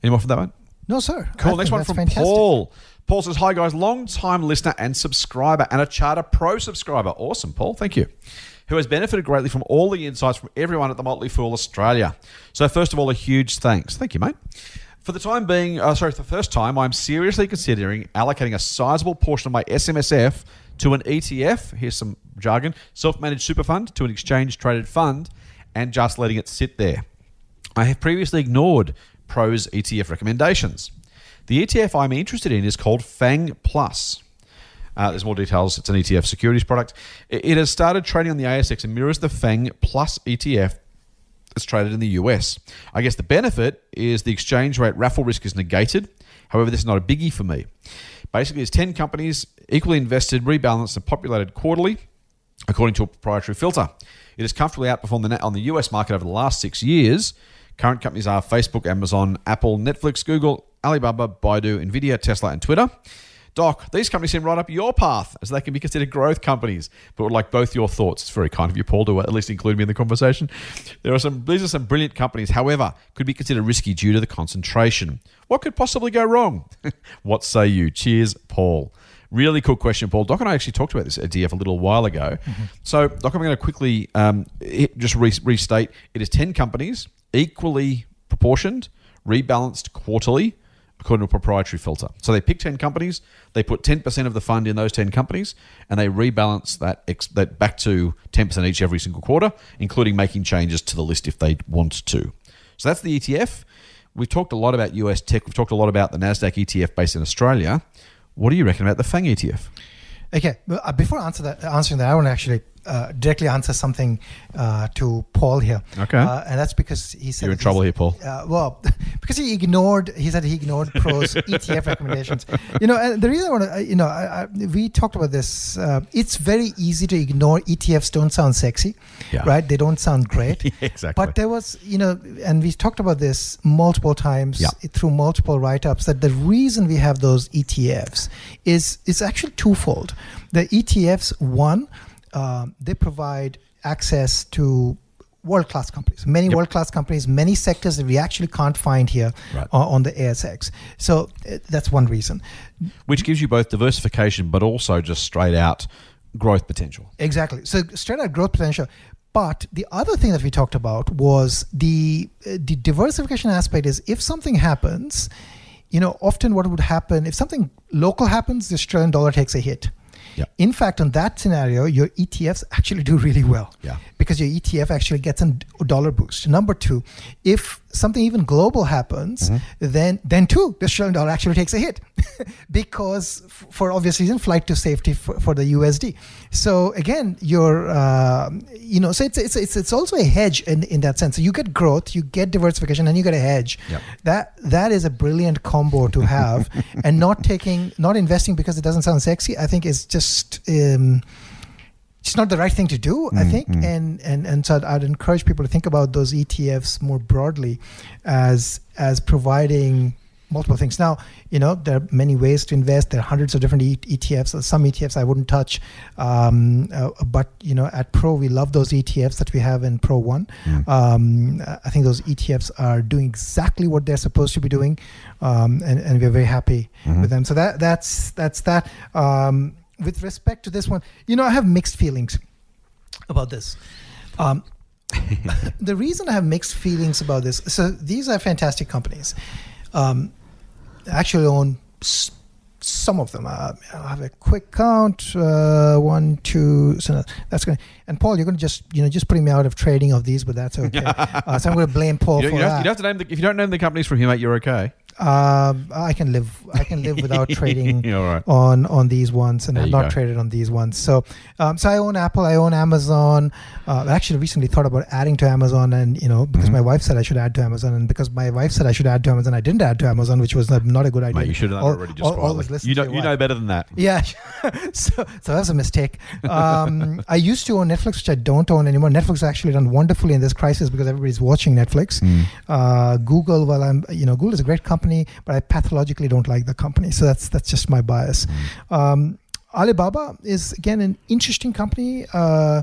Any more from that one? No, sir. Cool. I Next one from fantastic. Paul. Paul says, Hi, guys, long time listener and subscriber and a Charter Pro subscriber. Awesome, Paul. Thank you who has benefited greatly from all the insights from everyone at the Motley Fool Australia. So, first of all, a huge thanks. Thank you, mate. For the time being, uh, sorry, for the first time, I'm seriously considering allocating a sizable portion of my SMSF to an ETF. Here's some jargon self managed super fund to an exchange traded fund and just letting it sit there. I have previously ignored Pro's ETF recommendations. The ETF I'm interested in is called FANG Plus. Uh, there's more details. It's an ETF securities product. It, has started trading on the ASX and mirrors the FANG Plus ETF that's traded in the US. I guess the benefit is the exchange rate raffle risk is negated. However, this is not a biggie for me. Basically, it's 10 companies equally invested, rebalanced, and populated quarterly according to a proprietary filter. It has comfortably outperformed the on the US market over the last six years. Current companies are Facebook, Amazon, Apple, Netflix, Google, Alibaba, Baidu, Nvidia, Tesla, and Twitter. Doc, these companies seem right up your path as they can be considered growth companies, but would like both your thoughts. It's very kind of you, Paul, to at least include me in the conversation. There are some these are some brilliant companies, however, could be considered risky due to the concentration. What could possibly go wrong? what say you? Cheers, Paul. Really cool question, Paul. Doc and I actually talked about this ETF a little while ago. So, Doc, I'm going to quickly um, just re- restate it is 10 companies, equally proportioned, rebalanced quarterly, according to a proprietary filter. So, they pick 10 companies, they put 10% of the fund in those 10 companies, and they rebalance that, ex- that back to 10% each every single quarter, including making changes to the list if they want to. So, that's the ETF. We've talked a lot about US tech, we've talked a lot about the NASDAQ ETF based in Australia. What do you reckon about the FANG ETF? Okay, uh, before answer that, answering that, I want to actually uh, directly answer something uh, to Paul here. Okay. Uh, and that's because he said You're in trouble here, Paul. Uh, well, because he ignored, he said he ignored pros ETF recommendations. You know, and the reason I want to, you know, I, I, we talked about this. Uh, it's very easy to ignore ETFs. Don't sound sexy, Yeah. right? They don't sound great. exactly. But there was, you know, and we talked about this multiple times Yeah. through multiple write-ups that the reason we have those ETFs is it's actually twofold. The ETFs, one, um, they provide access to world-class companies, many Yep. world-class companies, many sectors that we actually can't find here Right. on, on the ASX. So uh, that's one reason. Which gives you both diversification, but also just straight out growth potential. Exactly. So straight out growth potential. But the other thing that we talked about was the uh, the diversification aspect. Is if something happens, you know, often what would happen if something local happens, the Australian dollar takes a hit. Yeah. In fact, on that scenario, your ETFs actually do really well. Yeah. Because your ETF actually gets a dollar boost. Number two, if something even global happens, Mm-hmm. then then too, the Australian dollar actually takes a hit because f- for obvious reason, flight to safety for, for the USD. So again, you're uh, you know, so it's it's it's it's also a hedge in in that sense. So you get growth, you get diversification, and you get a hedge. Yep. That that is a brilliant combo to have, and not taking not investing because it doesn't sound sexy. I think is just. Um, it's not the right thing to do, I think, and and and so I'd, I'd encourage people to think about those ETFs more broadly, as as providing multiple things. Now, you know, there are many ways to invest. There are hundreds of different e- ETFs. Some ETFs I wouldn't touch, um, uh, but you know, at Pro we love those ETFs that we have in Pro One. Um, I think those ETFs are doing exactly what they're supposed to be doing, um, and and we're very happy with them. So that that's that's that. With respect to this one, you know, I have mixed feelings about this. Um, the reason I have mixed feelings about this, so these are fantastic companies. Um, I actually own s- some of them. Uh, I'll have a quick count. Uh, one, two. So that's going. And Paul, you're going to just you know just putting me out of trading of these, but that's okay. uh, so I'm going to blame Paul You for you, don't, that. you have to name the, if you don't name the companies from him, mate, you're okay. Um, I can live. I can live without trading all right. on on these ones, and I've not go. traded on these ones. So, um, so I own Apple. I own Amazon. Uh, I actually recently thought about adding to Amazon, and you know, because Mm-hmm. my wife said I should add to Amazon, and because my wife said I should add to Amazon, I didn't add to Amazon, which was not, not a good idea. Mate, you should have done Al- it already just al- quietly. always listen You know, you know better than that. Yeah, so so that's a mistake. Um, I used to own Netflix, which I don't own anymore. Netflix has actually done wonderfully in this crisis because everybody's watching Netflix. Uh, Google, well, I'm you know Google is a great company, but I pathologically don't like the company, so that's that's just my bias. Um, Alibaba is again an interesting company. Uh,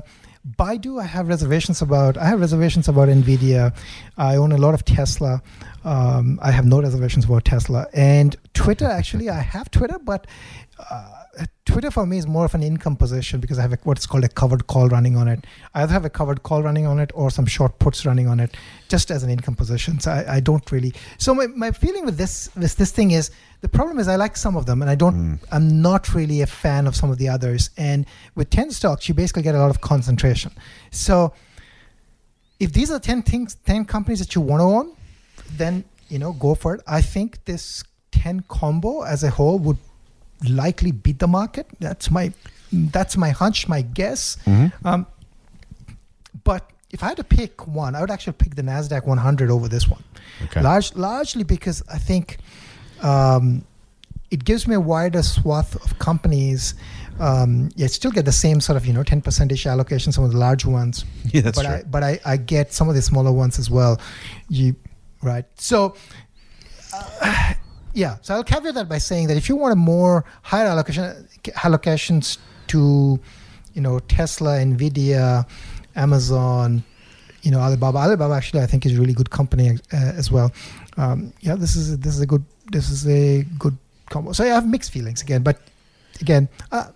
Baidu, I have reservations about. I have reservations about Nvidia. I own a lot of Tesla. Um, I have no reservations about Tesla and Twitter. Actually, I have Twitter, but uh, Uh, Twitter for me is more of an income position because I have a, what's called a covered call running on it. I either have a covered call running on it or some short puts running on it, just as an income position. So I, I don't really. So my, my feeling with this with this thing is the problem is I like some of them and I don't. Hmm. I'm not really a fan of some of the others. And with ten stocks, you basically get a lot of concentration. So if these are 10 things 10 companies that you want to own then you know go for it i think this 10 combo as a whole would likely beat the market that's my that's my hunch my guess um, but if i had to pick one i would actually pick the nasdaq 100 over this one Okay. Large, largely because i think um, it gives me a wider swath of companies um, yeah, still get the same sort of you know 10% ish allocation some of the large ones Yeah, that's but true. I but I, I get some of the smaller ones as well. You right. So uh, yeah, so I'll caveat that by saying that if you want a more higher allocation allocations to, you know, Tesla, Nvidia, Amazon, you know, Alibaba. Alibaba actually I think is a really good company uh, as well. Um, yeah, this is this is a good this is a good combo. So I have mixed feelings again, but again, uh,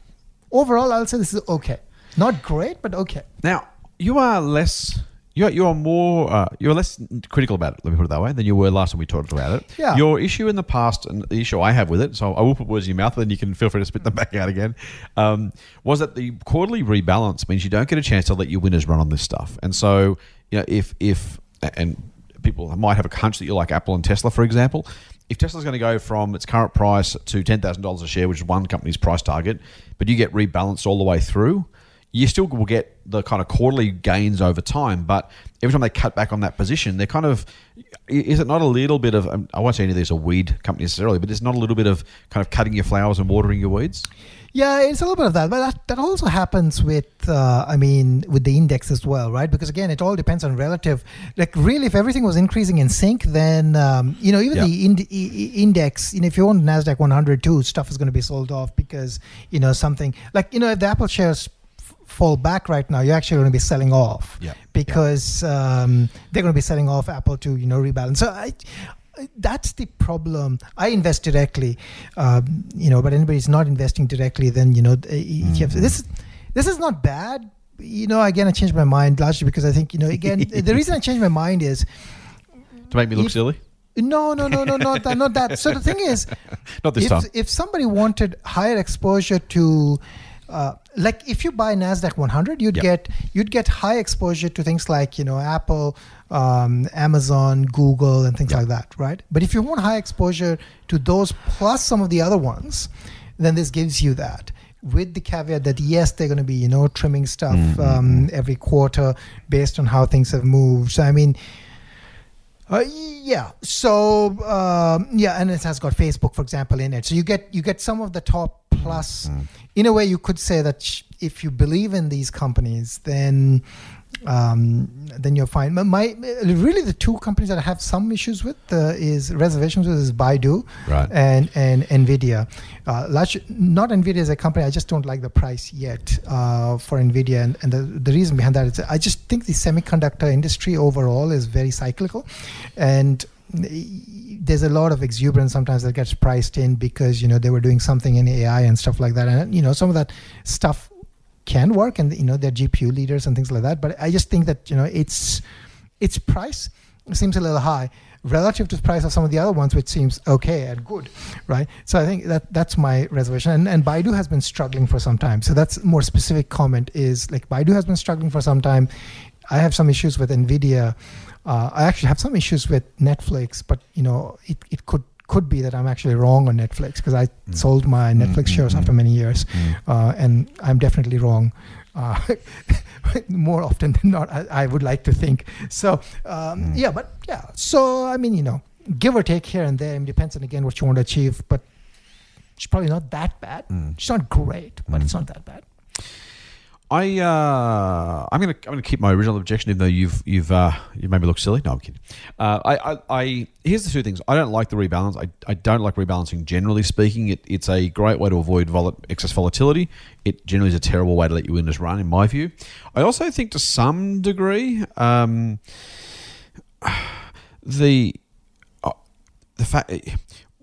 overall I'll say this is okay. Not great, but okay. Now you are less. You're, you're more uh, you're less critical about it. Let me put it that way than you were last time we talked about it. Yeah. Your issue in the past and the issue I have with it, so I will put words in your mouth, and then you can feel free to spit them back out again. Um, was that the quarterly rebalance means you don't get a chance to let your winners run on this stuff, and so you know if if and people might have a hunch that you like Apple and Tesla, for example. If Tesla's going to go from its current price to ten thousand dollars a share, which is one company's price target, but you get rebalanced all the way through, you still will get the kind of quarterly gains over time. But every time they cut back on that position, they're kind of is it not a little bit of um, I won't say any of these are weed companies necessarily, but it's not a little bit of kind of cutting your flowers and watering your weeds. Yeah, it's a little bit of that, but that, that also happens with, uh, I mean, with the index as well, right? Because again, it all depends on relative. Like, really, if everything was increasing in sync, then um, you know, even Yeah. the ind- i- i- index, you know, if you own Nasdaq 100 too, stuff is going to be sold off because you know something like you know, if the Apple shares fall back right now, you're actually going to be selling off Yeah. because um, they're going to be selling off Apple to you know rebalance. So I, that's the problem. I invest directly, um, you know, but anybody's not investing directly, then you know, ETFs. This is this is not bad. You know, again, I changed my mind largely because I think you know, again, the reason I changed my mind is To make me look If- silly? no, no, no, no, not that, not that. So the thing is, Not this if, time. if somebody wanted higher exposure to uh, like if you buy Nasdaq 100, you'd Yep. get you'd get high exposure to things like you know Apple, um, Amazon, Google, and things Yep. like that, right? But if you want high exposure to those plus some of the other ones, then this gives you that. With the caveat that yes, they're going to be you know trimming stuff Mm-hmm. um, every quarter based on how things have moved. So I mean, uh, yeah. So um, yeah, and it has got Facebook, for example, in it. So you get you get some of the top plus. In a way, you could say that sh- if you believe in these companies, then um, then you're fine. My, my really the two companies that I have some issues with uh, is reservations with is Baidu Right. and and Nvidia. Uh, large, not Nvidia as a company. I just don't like the price yet uh, for Nvidia, and, and the, the reason behind that is I just think the semiconductor industry overall is very cyclical, and there's a lot of exuberance sometimes that gets priced in because you know they were doing something in AI and stuff like that, and you know some of that stuff can work, and you know they're GPU leaders and things like that. But I just think that you know its its price seems a little high relative to the price of some of the other ones, which seems okay and good, right? So I think that that's my reservation. And, and Baidu has been struggling for some time. So that's more specific comment is like Baidu has been struggling for some time. I have some issues with Nvidia. Uh, I actually have some issues with Netflix, but you know it, it could could be that I'm actually wrong on Netflix because I mm. sold my mm, Netflix mm, shares after many years, uh, and I'm definitely wrong. Uh, more often than not, I, I would like to think. So um, yeah, but yeah. So I mean, you know, give or take here and there, it depends on again what you want to achieve. But it's probably not that bad. It's not great, but it's not that bad. I uh, I'm gonna I'm gonna keep my original objection, even though you've you've uh, you made me look silly. No, I'm kidding. Uh, I, I I here's the two things. I don't like the rebalance. I, I don't like rebalancing. Generally speaking, it, it's a great way to avoid vol- excess volatility. It generally is a terrible way to let your winners run, in my view. I also think to some degree, um, the uh, the fact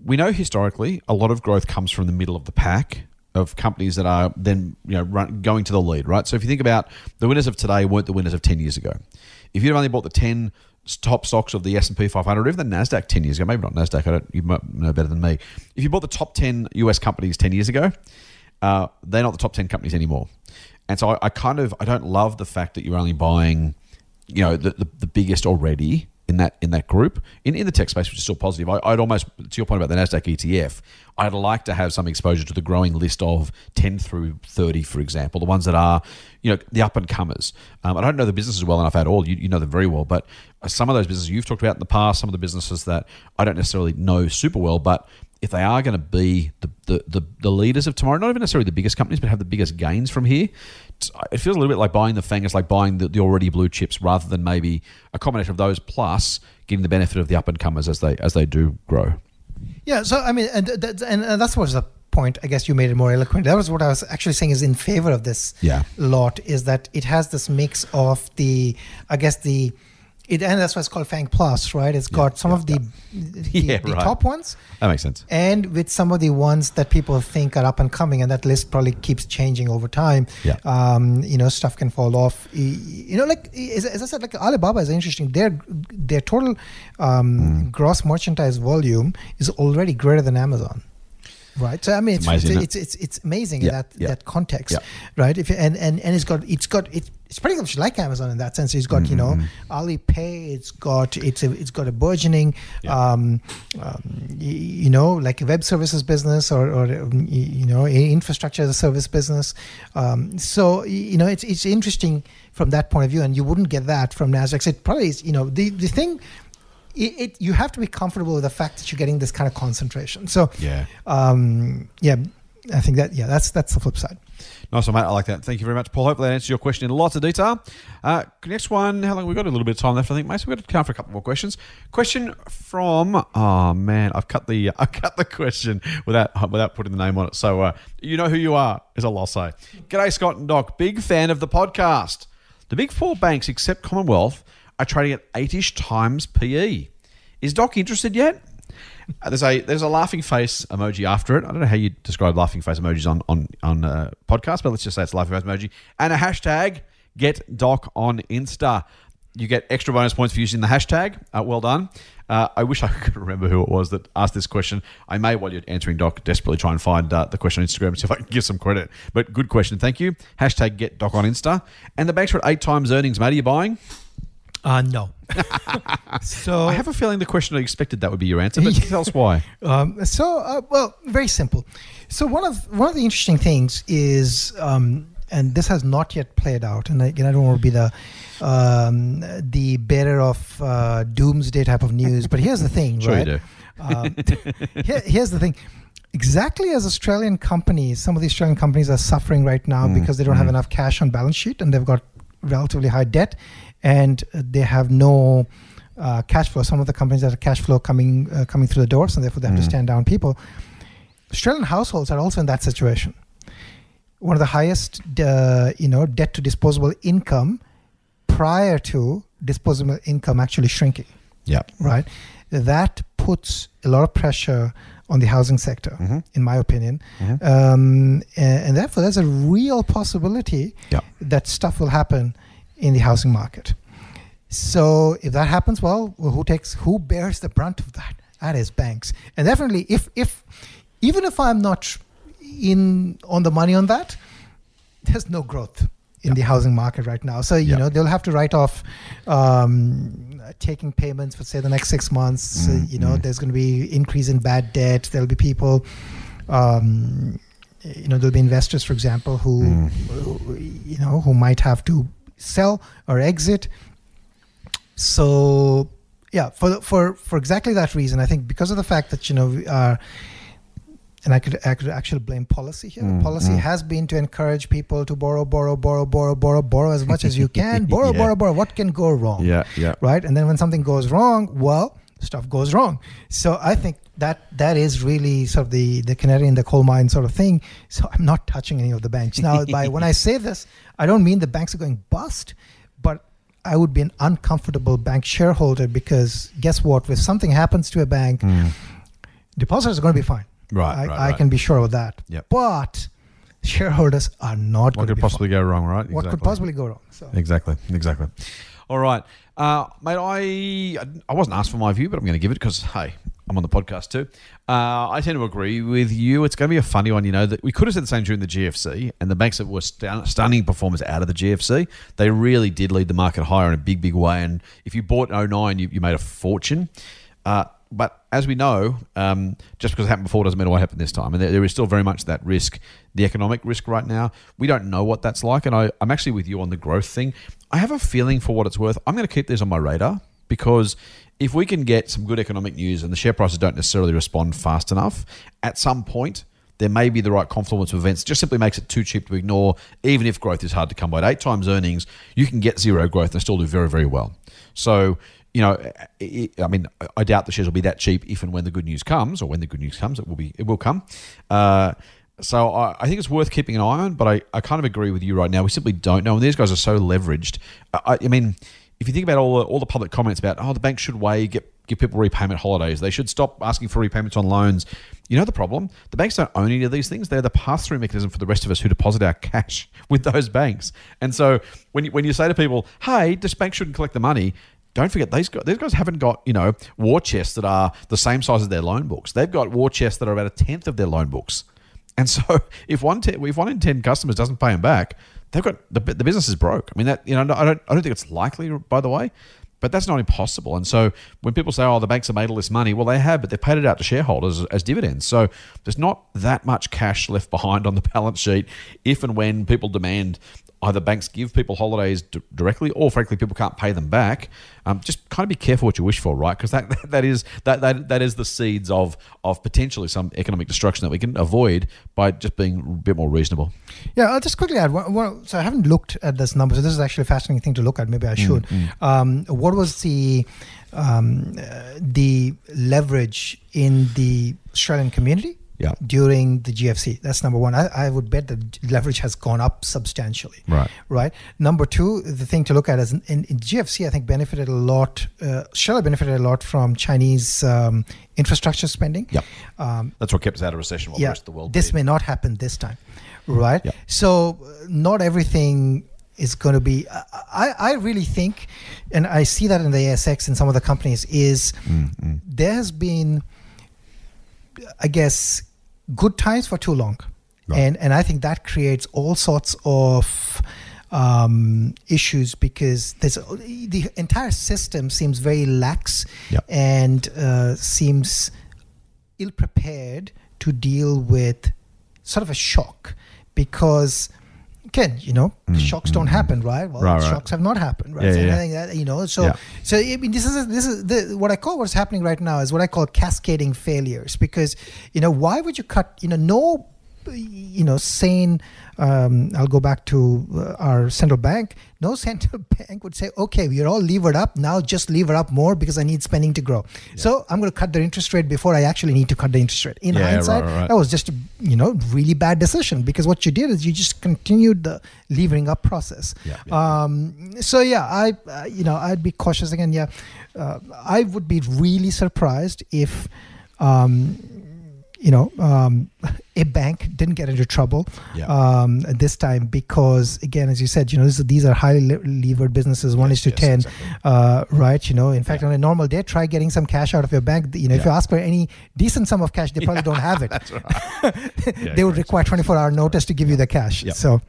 we know historically a lot of growth comes from the middle of the pack of companies that are then you know run, going to the lead, right? So if you think about the winners of today weren't the winners of ten years ago. If you'd only bought the ten top stocks of the S and P 500, or even the Nasdaq ten years ago, maybe not Nasdaq, I don't, you might know better than me. If you bought the top ten US companies ten years ago, uh, they're not the top ten companies anymore. And so I, I kind of I don't love the fact that you're only buying you know the, the, the biggest already in that in that group in, in the tech space, which is still positive. I, I'd almost to your point about the Nasdaq ETF. I'd like to have some exposure to the growing list of ten through thirty, for example, the ones that are you know the up and comers. Um, I don't know the businesses well enough at all. You, you know them very well, but some of those businesses you've talked about in the past, some of the businesses that I don't necessarily know super well, but if they are going to be the, the, the, the leaders of tomorrow, not even necessarily the biggest companies, but have the biggest gains from here, it feels a little bit like buying the FANG. It's like buying the, the already blue chips rather than maybe a combination of those plus getting the benefit of the up and comers as they as they do grow. Yeah, so I mean, and and, and that's was the point. I guess you made it more eloquent. That was what I was actually saying is in favor of this Yeah. lot is that it has this mix of the, I guess the, it and that's why it's called Fang Plus, right? It's got some of the, the, Yeah, the right. top ones, That makes sense. and with some of the ones that people think are up and coming, and that list probably keeps changing over time. Yeah. Um, you know, stuff can fall off. You know, like as, as I said, like Alibaba is interesting. Their their total um, Hmm. gross merchandise volume is already greater than Amazon. Right, so I mean, It's it's amazing, isn't it's, it's, it's amazing Yeah, in that yeah. that context, Yeah. right? If and and and it's got it's got it's it's pretty much like Amazon in that sense. It's got you know Mm-hmm. Alipay. It's got it's a it's got a burgeoning, um, um, you know, like a web services business or or um, you know, infrastructure as a service business. Um, so you know, it's it's interesting from that point of view, and you wouldn't get that from Nasdaq. So it probably is, you know, the the thing. It, it you have to be comfortable with the fact that you're getting this kind of concentration. So Yeah. um, yeah, I think that yeah, that's that's the flip side. Nice one, mate. I like that. Thank you very much, Paul. Hopefully that answers your question in lots of detail. Uh, next one, how long? We've got a little bit of time left, I think, mate. So we've got to count for a couple more questions. Question from, oh man, I've cut the I cut the question without without putting the name on it. So uh, you know who you are, is all I'll say. G'day, Scott and Doc. Big fan of the podcast. The big four banks, except Commonwealth, are trading at eight-ish times PE. Is Doc interested yet? Uh, there's a there's a laughing face emoji after it. I don't know how you describe laughing face emojis on on on uh, podcast, but let's just say it's a laughing face emoji and a hashtag get doc on Insta. You get extra bonus points for using the hashtag. Uh, well done. Uh, I wish I could remember who it was that asked this question. I may, while you're answering, Doc, desperately try and find uh, the question on Instagram and see if I can give some credit. But good question. Thank you. Hashtag get doc on Insta. And the banks are at eight times earnings, mate. Are you buying? Uh, no. so I have a feeling the question I expected that would be your answer, but tell us why. Um, so, uh, well, very simple. So one of one of the interesting things is, um, and this has not yet played out, and again, I don't want to be the um, the bearer of uh, doomsday type of news, but here's the thing, Sure you right? do. Um, here, here's the thing. Exactly as Australian companies, some of the Australian companies are suffering right now Mm, because they don't have enough cash on balance sheet and they've got relatively high debt, and they have no uh, cash flow. Some of the companies that have cash flow coming uh, coming through the doors, and therefore they have to Mm. stand down people. Australian households are also in that situation. One of the highest, uh, you know, debt to disposable income prior to disposable income actually shrinking Yeah. right? That puts a lot of pressure on the housing sector, Mhm. in my opinion. Mhm. Um, and, and therefore, there's a real possibility that stuff will happen in the housing market. So if that happens, well, who takes who bears the brunt of that? That is banks. And definitely, if if even if I'm not in on the money on that, there's no growth in the housing market right now. So you Yeah. know they'll have to write off um, taking payments for say the next six months. Mm, you know mm. there's going to be increase in bad debt. There'll be people. Um, you know there'll be investors, for example, who, Mm. who you know who might have to sell or exit. So yeah, for for for exactly that reason, I think because of the fact that you know we are, and I could I could actually blame policy here. Mm, the policy mm. has been to encourage people to borrow, borrow, borrow, borrow, borrow, borrow as much as you can. Borrow, Yeah. borrow, borrow. What can go wrong? Yeah, yeah. Right. And then when something goes wrong, well, stuff goes wrong. So I think that that is really sort of the the canary in the coal mine sort of thing. So I'm not touching any of the banks now. by when I say this, I don't mean the banks are going bust, but I would be an uncomfortable bank shareholder because guess what? If something happens to a bank, Mm. depositors are going to be fine. Right, I, right, I right. can be sure of that. Yep. But shareholders are not What going to be fine. Could possibly fine. go wrong, right? What could possibly go wrong? So Exactly, exactly. All right, uh, mate. I I wasn't asked for my view, but I'm going to give it because hey, I'm on the podcast too. Uh, I tend to agree with you. It's going to be a funny one. You know that we could have said the same during the GFC, and the banks that were stun- stunning performers out of the GFC, they really did lead the market higher in a big, big way. And if you bought in 09, you, you made a fortune. Uh, but as we know, um, just because it happened before doesn't mean it won't happen this time. And there, there is still very much that risk, the economic risk right now. We don't know what that's like. And I, I'm actually with you on the growth thing. I have a feeling for what it's worth. I'm going to keep this on my radar because if we can get some good economic news and the share prices don't necessarily respond fast enough, at some point, there may be the right confluence of events. It just simply makes it too cheap to ignore, even if growth is hard to come by. At eight times earnings, you can get zero growth and still do very, very well. So you know, I mean, I doubt the shares will be that cheap if and when the good news comes, or when the good news comes, it will be, it will come. Uh, so I, I think it's worth keeping an eye on, but I, I kind of agree with you right now. We simply don't know, and these guys are so leveraged. I, I mean, if you think about all the, all the public comments about, oh, the bank should weigh, get give people repayment holidays. They should stop asking for repayments on loans. You know the problem? The banks don't own any of these things. They're the pass through mechanism for the rest of us who deposit our cash with those banks. And so when you, when you say to people, hey, this bank shouldn't collect the money, don't forget these guys, these guys haven't got you know war chests that are the same size as their loan books. They've got war chests that are about a tenth of their loan books. And so if one te- if one in ten customers doesn't pay them back, they've got the, the business is broke. I mean that you know I don't I don't think it's likely by the way, but that's not impossible. And so when people say, oh, the banks have made all this money, well, they have, but they've paid it out to shareholders as dividends. So there's not that much cash left behind on the balance sheet if and when people demand either banks give people holidays d- directly or frankly people can't pay them back. Um, just kind of be careful what you wish for right? Because that, that is that, that that is the seeds of of potentially some economic destruction that we can avoid by just being a bit more reasonable. Yeah i'll just quickly add one, one, so i haven't looked at this number so this is actually a fascinating thing to look at. Maybe i should. mm-hmm. um, what was the um, uh, the leverage in the australian community yeah. during the GFC. That's number one. I, I would bet that leverage has gone up substantially. Right. Right. Number two, the thing to look at is in, in, in GFC, I think benefited a lot. Uh, Australia benefited a lot from Chinese um, infrastructure spending. Yeah. Um, That's what kept us out of recession while yeah, the rest of the world. This did. may not happen this time. Right. Yeah. So uh, not everything is going to be I, I really think and i see that in the asx and some of the companies is mm-hmm. there has been i guess good times for too long. Right. And and I think that creates all sorts of um, issues because there's the entire system seems very lax yep. and uh, seems ill prepared to deal with sort of a shock because again, you know, mm, shocks mm, don't happen, right? Well, right, shocks right. have not happened, right? Yeah, so yeah. I think that, you know, so yeah. so I mean, this is this is the, what I call what's happening right now is what I call cascading failures because you know why would you cut you know no you know sane um, I'll go back to uh, our central bank. No central bank would say, okay, we're all levered up. Now just lever up more because I need spending to grow. Yeah. So I'm going to cut the interest rate before I actually need to cut the interest rate. In yeah, hindsight, right, right. that was just a you know really bad decision because what you did is you just continued the levering up process. Yeah, um, so yeah, I uh, you know I'd be cautious again. Yeah, uh, I would be really surprised if. Um, you know, um, a bank didn't get into trouble yeah. um, this time because, again, as you said, you know, these are highly levered businesses. One yes, is to yes, ten, exactly. uh, right? You know, in fact, yeah. on a normal day, try getting some cash out of your bank. You know, if you ask for any decent sum of cash, they probably don't have it. Right. they would require 24 hour notice to give you the cash. So.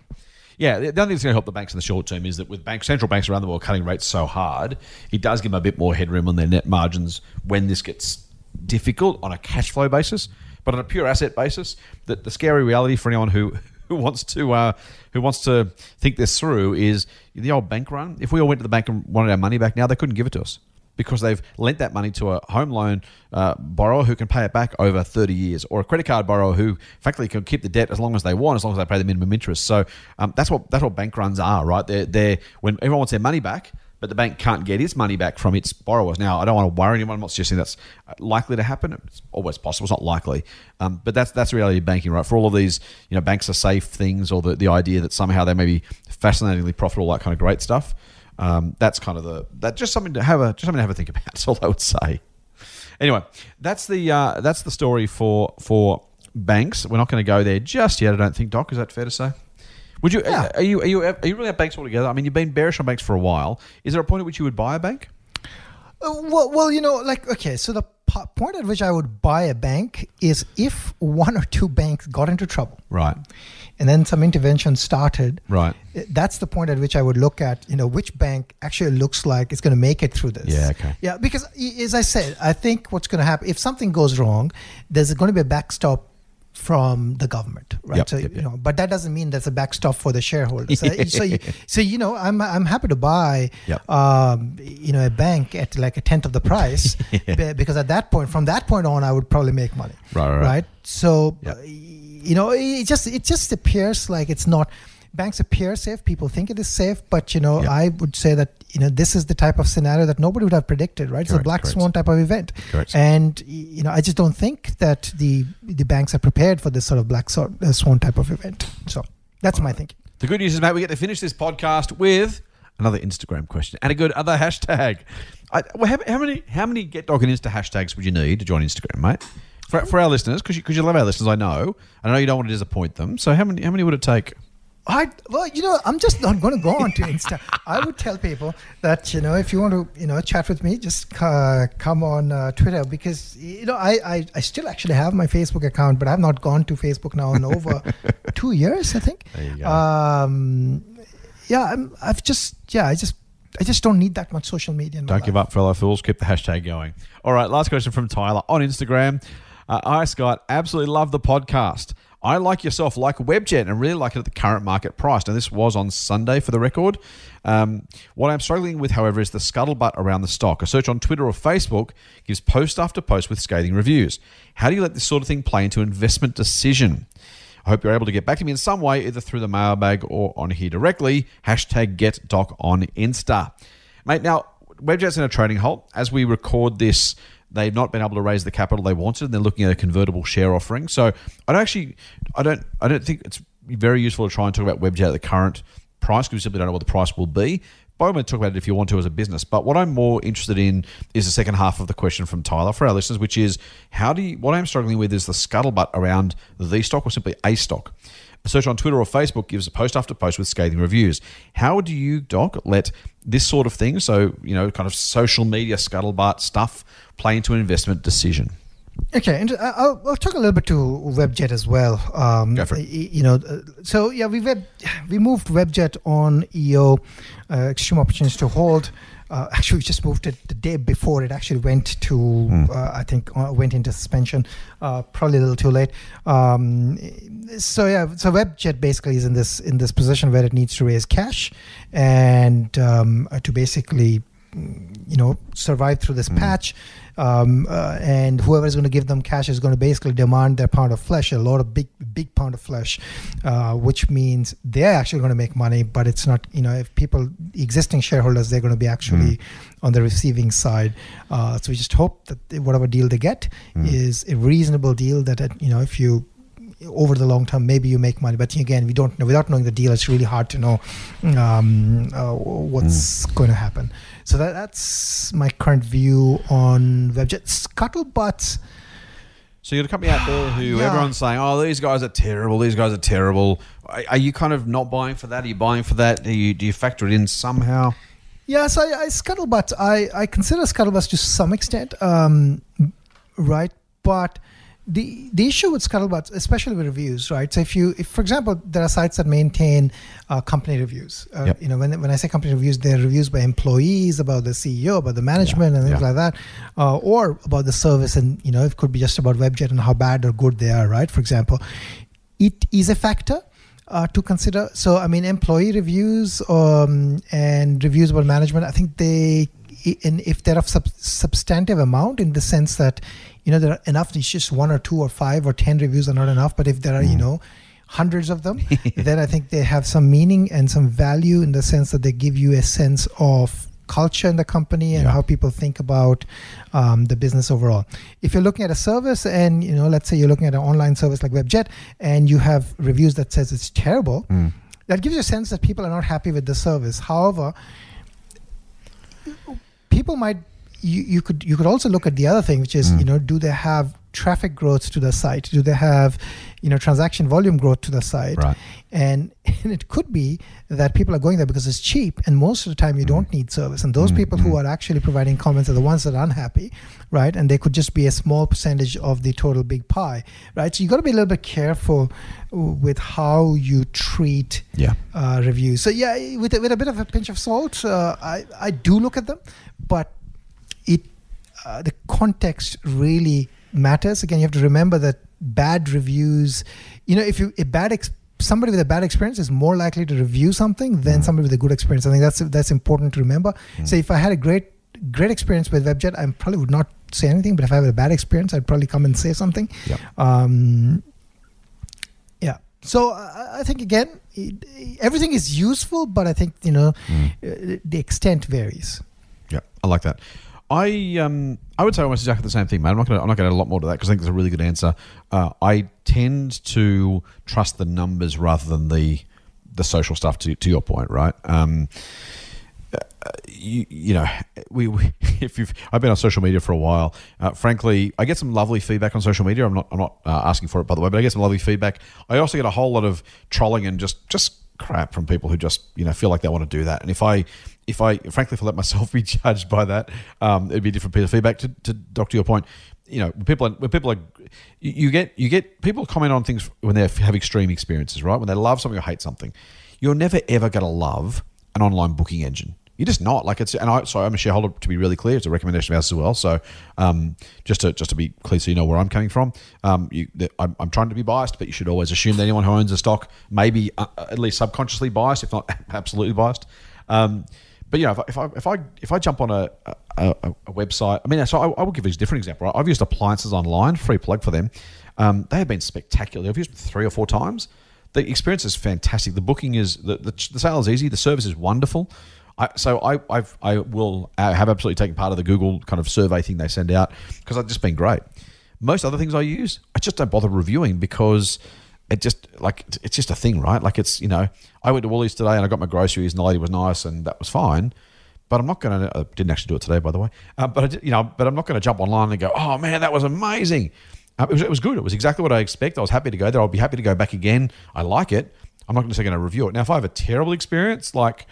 Yeah, the only thing that's going to help the banks in the short term is that with bank, central banks around the world cutting rates so hard, it does give them a bit more headroom on their net margins when this gets difficult on a cash flow basis. But on a pure asset basis, the, the scary reality for anyone who, who wants to uh, who wants to think this through is the old bank run. If we all went to the bank and wanted our money back now, they couldn't give it to us because they've lent that money to a home loan uh, borrower who can pay it back over 30 years, or a credit card borrower who, frankly, can keep the debt as long as they want, as long as they pay the minimum interest. So um, that's what that's what bank runs are, right? They're, they're when everyone wants their money back, but the bank can't get its money back from its borrowers. Now, I don't want to worry anyone. I'm not suggesting that's likely to happen. It's always possible. It's not likely, um, but that's that's the reality of banking, right? For all of these, you know, banks are safe things, or the, the idea that somehow they may be fascinatingly profitable, that kind of great stuff. Um, that's kind of the that just something to have a just something to have a think about. That's all I would say. Anyway, that's the uh, that's the story for for banks. We're not going to go there just yet. I don't think, Doc. Is that fair to say? Would you? Yeah. Are you? Are you? Are you really at banks altogether? I mean, you've been bearish on banks for a while. Is there a point at which you would buy a bank? Uh, well, well, you know, like okay, so the po- point at which I would buy a bank is if one or two banks got into trouble, Right. and then some intervention started. Right. uh, That's the point at which I would look at, you know, which bank actually looks like it's going to make it through this. Yeah, okay. Yeah, because as I said, I think what's going to happen if something goes wrong, there's going to be a backstop from the government, right? Yep, so yep, you know, but that doesn't mean there's a backstop for the shareholders. So- so, you, so you know, I'm I'm happy to buy, Yep. um, you know, a bank at like a tenth of the price, be- because at that point, from that point on, I would probably make money, Right, right, right. So, Yep. uh, you know, it just it just appears like it's not banks appear safe. People think it is safe, but you know, Yeah. I would say that you know this is the type of scenario that nobody would have predicted, right? it's a black correct. swan type of event, Correct. and you know, I just don't think that the the banks are prepared for this sort of black swan, uh, type of event. So that's my thinking. The good news is, mate, we get to finish this podcast with another Instagram question and a good other hashtag. I, well, how, how many how many Get Doc and Insta hashtags would you need to join Instagram, mate? For, for our listeners, because you, 'cause you love our listeners, I know. I know you don't want to disappoint them. So how many how many would it take? I well, you know, I'm just not going to go on to Insta. I would tell people that you know, if you want to, you know, chat with me, just uh, come on uh, Twitter because you know, I, I I still actually have my Facebook account, but I've not gone to Facebook now in over two years, I think. There you go. Um, yeah, I'm, I've just yeah, I just I just don't need that much social media. Don't give life. up, fellow fools. Keep the hashtag going. All right, last question from Tyler on Instagram. Uh, Hi, Scott. Absolutely love the podcast. I, like yourself, like Webjet and really like it at the current market price. Now, this was on Sunday for the record. Um, what I'm struggling with, however, is the scuttlebutt around the stock. A search on Twitter or Facebook gives post after post with scathing reviews. How do you let this sort of thing play into investment decision? I hope you're able to get back to me in some way, either through the mailbag or on here directly. Hashtag get doc on Insta. Mate, now, Webjet's in a trading halt. As we record this, they've not been able to raise the capital they wanted, and they're looking at a convertible share offering. So I don't actually, I don't, I don't think it's very useful to try and talk about Webjet at the current price because we simply don't know what the price will be. Means, talk about it if you want to as a business. But what I'm more interested in is the second half of the question from Tyler for our listeners, which is how do you, what I'm struggling with is the scuttlebutt around the stock or simply a stock. A search on Twitter or Facebook gives a post after post with scathing reviews. How do you, Doc, let this sort of thing, so, you know, kind of social media scuttlebutt stuff, play into an investment decision? Okay, and I- I'll, I'll talk a little bit to Webjet as well. Um, Go for it. You know, uh, so yeah, we web, we moved Webjet on EO, uh, extreme opportunities to hold. Uh, actually, we just moved it the day before it actually went to, Hmm. uh, I think, uh, went into suspension. Uh, probably a little too late. Um, so yeah, so Webjet basically is in this in this position where it needs to raise cash and um, uh, to basically you know survive through this patch um, uh, and whoever is going to give them cash is going to basically demand their pound of flesh a lot of big big pound of flesh uh, which means they're actually going to make money but it's not you know if people existing shareholders they're going to be actually on the receiving side uh, so we just hope that whatever deal they get is a reasonable deal that you know if you over the long term, maybe you make money. But again, we don't know. Without knowing the deal, it's really hard to know um, uh, what's going to happen. So that, that's my current view on Webjet. Scuttlebutt. So you're a company out there who Yeah. everyone's saying, "Oh, these guys are terrible. These guys are terrible." Are, are you kind of not buying for that? Are you buying for that? Do you do you factor it in somehow? Yeah, so I, I Scuttlebutt, I, I consider Scuttlebutt to some extent, um, right? But the the issue with Scuttlebutt, especially with reviews, right? So if you, if for example, there are sites that maintain uh, company reviews. Uh, Yep. You know, when when I say company reviews, they're reviews by employees about the CEO, about the management, and things yeah. like that, uh, or about the service, and you know, it could be just about Webjet and how bad or good they are, right? For example, it is a factor uh, to consider. So, I mean, employee reviews um, and reviews about management, I think they, in, if they're of sub- substantive amount in the sense that, you know, there are enough, it's just one or two or five or 10 reviews are not enough. But if there are, you know, hundreds of them, then I think they have some meaning and some value in the sense that they give you a sense of culture in the company and Yeah. how people think about um, the business overall. If you're looking at a service and you know, let's say you're looking at an online service like WebJet and you have reviews that says it's terrible, that gives you a sense that people are not happy with the service. However, people might you, you could you could also look at the other thing which is Mm. you know do they have traffic growth to the site do they have you know transaction volume growth to the site Right. and, and it could be that people are going there because it's cheap and most of the time you don't need service and those people who are actually providing comments are the ones that are unhappy right and they could just be a small percentage of the total big pie right so you got to be a little bit careful with how you treat Yeah. uh, reviews. So yeah, with a, with a bit of a pinch of salt, uh, I I do look at them, but it uh, the context really matters. Again, you have to remember that bad reviews, you know, if you a bad ex- somebody with a bad experience is more likely to review something than Mm. somebody with a good experience. I think that's that's important to remember. So if I had a great great experience with WebJet, I probably would not say anything. But if I have a bad experience, I'd probably come and say something. Yep. Um, yeah. So I, I think again, it, everything is useful, but I think you know Mm. uh, the extent varies. Yeah, I like that. I um I would say almost exactly the same thing, man. I'm not gonna I'm not gonna add a lot more to that because I think it's a really good answer. Uh, I tend to trust the numbers rather than the the social stuff. To to your point, right? Um, uh, you, you know, we, we if you've I've been on social media for a while. Uh, frankly, I get some lovely feedback on social media. I'm not I'm not uh, asking for it by the way, but I get some lovely feedback. I also get a whole lot of trolling and just just crap from people who just you know feel like they want to do that. And if I if I frankly if I let myself be judged by that, um, it'd be a different piece of feedback. To, to doctor your point, you know, when people are, when people are you, get you get people comment on things when they have extreme experiences, right? When they love something or hate something, you're never ever going to love an online booking engine. You're just not like it's. And I, sorry, I'm a shareholder. To be really clear, it's a recommendation of ours as well. So, um, just to just to be clear, so you know where I'm coming from. Um, you, I'm, I'm trying to be biased, but you should always assume that anyone who owns a stock may be uh, at least subconsciously biased, if not absolutely biased. Um, but you know, if I if I if I, if I jump on a, a, a, website, I mean, so I, I will give you a different example. I've used appliances online, free plug for them. Um, they have been spectacular. I've used them three or four times. The experience is fantastic. The booking is the, the, the sale is easy. The service is wonderful. I, so I I've, I will uh, have absolutely taken part of the Google kind of survey thing they send out because I've just been great. Most other things I use, I just don't bother reviewing because it just like it's just a thing, right? Like it's you know I went to Woolies today and I got my groceries and the lady was nice and that was fine. But I'm not going to. I didn't actually do it today, by the way. Uh, but I, did- you know, but I'm not going to jump online and go, "Oh man, that was amazing." Uh, it, was, it was good. It was exactly what I expect. I was happy to go there. I'll be happy to go back again. I like it. I'm not going to say going to review it. Now, if I have a terrible experience, like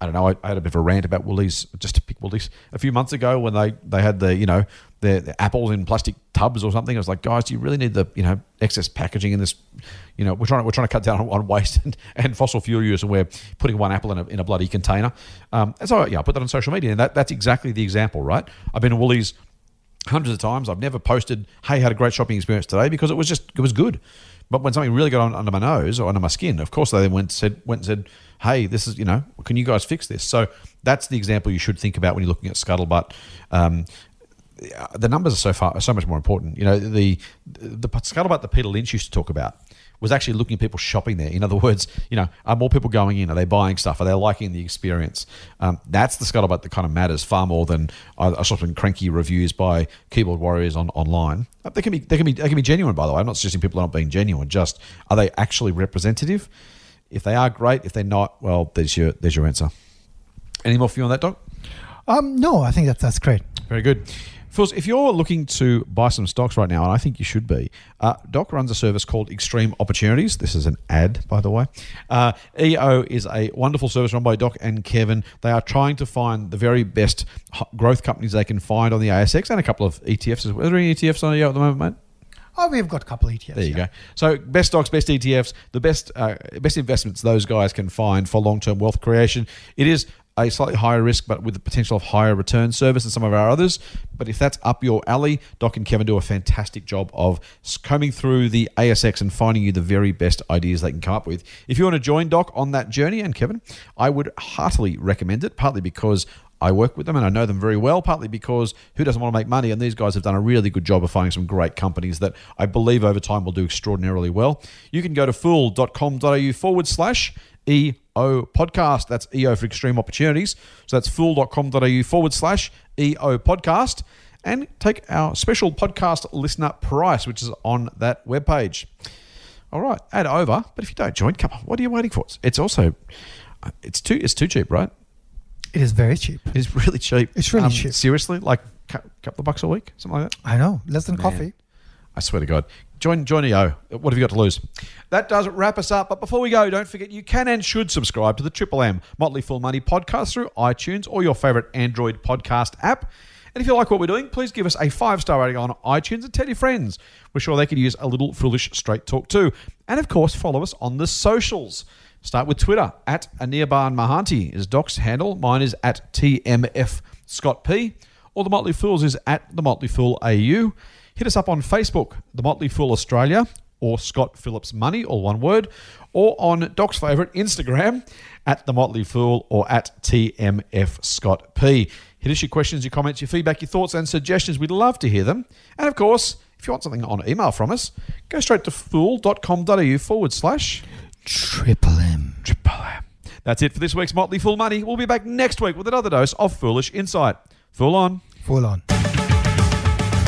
I don't know, I, I had a bit of a rant about Woolies, just to pick Woolies, a few months ago when they, they had the, you know, the, the apples in plastic tubs or something. I was like, guys, do you really need the, you know, excess packaging in this? You know, we're trying to, we're trying to cut down on, on waste and, and fossil fuel use, and we're putting one apple in a, in a bloody container. Um, and so, yeah, I put that on social media, and that, that's exactly the example, right? I've been to Woolies hundreds of times. I've never posted, "Hey, had a great shopping experience today," because it was just it was good. But when something really got on, under my nose or under my skin, of course they then went said went and said, "Hey, this is you know, can you guys fix this?" So that's the example you should think about when you're looking at scuttlebutt. Um, the numbers are so far so much more important. You know, the the scuttlebutt that Peter Lynch used to talk about was actually looking at people shopping there. In other words, you know, are more people going in? Are they buying stuff? Are they liking the experience? Um, that's the scuttlebutt that kind of matters far more than I, I saw some cranky reviews by keyboard warriors on online. Uh, They can be they can be they can be genuine. By the way, I'm not suggesting people are not being genuine. Just are they actually representative? If they are, great. If they're not, well, there's your there's your answer. Any more for you on that, Doc? Um, no, I think that's that's great. Very good. Fools, if you're looking to buy some stocks right now, and I think you should be, uh, Doc runs a service called Extreme Opportunities. This is an ad, by the way. Uh, EO is a wonderful service run by Doc and Kevin. They are trying to find the very best growth companies they can find on the ASX and a couple of ETFs. Are there any ETFs on EO at the moment, mate? Oh, we've got a couple of ETFs. There you yeah. go. So best stocks, best ETFs, the best uh, best investments those guys can find for long term wealth creation. It is a slightly higher risk, but with the potential of higher return service than some of our others. But if that's up your alley, Doc and Kevin do a fantastic job of combing through the ASX and finding you the very best ideas they can come up with. If you want to join Doc on that journey, and Kevin, I would heartily recommend it, partly because I work with them and I know them very well, partly because who doesn't want to make money? And these guys have done a really good job of finding some great companies that I believe over time will do extraordinarily well. You can go to fool.com.au forward slash EO podcast. That's EO for Extreme Opportunities. So that's fool.com.au forward slash EO podcast and take our special podcast listener price, which is on that webpage. All right, add over. But if you don't join, come on, what are you waiting for? It's also, it's too, it's too cheap, right? It is very cheap. It's really cheap. Um, It's really cheap. Seriously, like a couple of bucks a week, something like that. I know, less than Man. coffee. I swear to God. Join join EO. What have you got to lose? That does wrap us up. But before we go, don't forget you can and should subscribe to the Triple M Motley Fool Money podcast through iTunes or your favorite Android podcast app. And if you like what we're doing, please give us a five star rating on iTunes and tell your friends. We're sure they could use a little foolish straight talk too. And of course, follow us on the socials. Start with Twitter at Anirban Mahanti is Doc's handle. Mine is at TMF Scott P. Or the Motley Fools is at the Motley Fool AU. Hit us up on Facebook, The Motley Fool Australia, or Scott Phillips Money, all one word, or on Doc's favourite Instagram, at The Motley Fool or at TMF Scott P. Hit us your questions, your comments, your feedback, your thoughts, and suggestions. We'd love to hear them. And of course, if you want something on email from us, go straight to fool.com.au forward slash Triple M. Triple M. That's it for this week's Motley Fool Money. We'll be back next week with another dose of foolish insight. Fool on. Full on.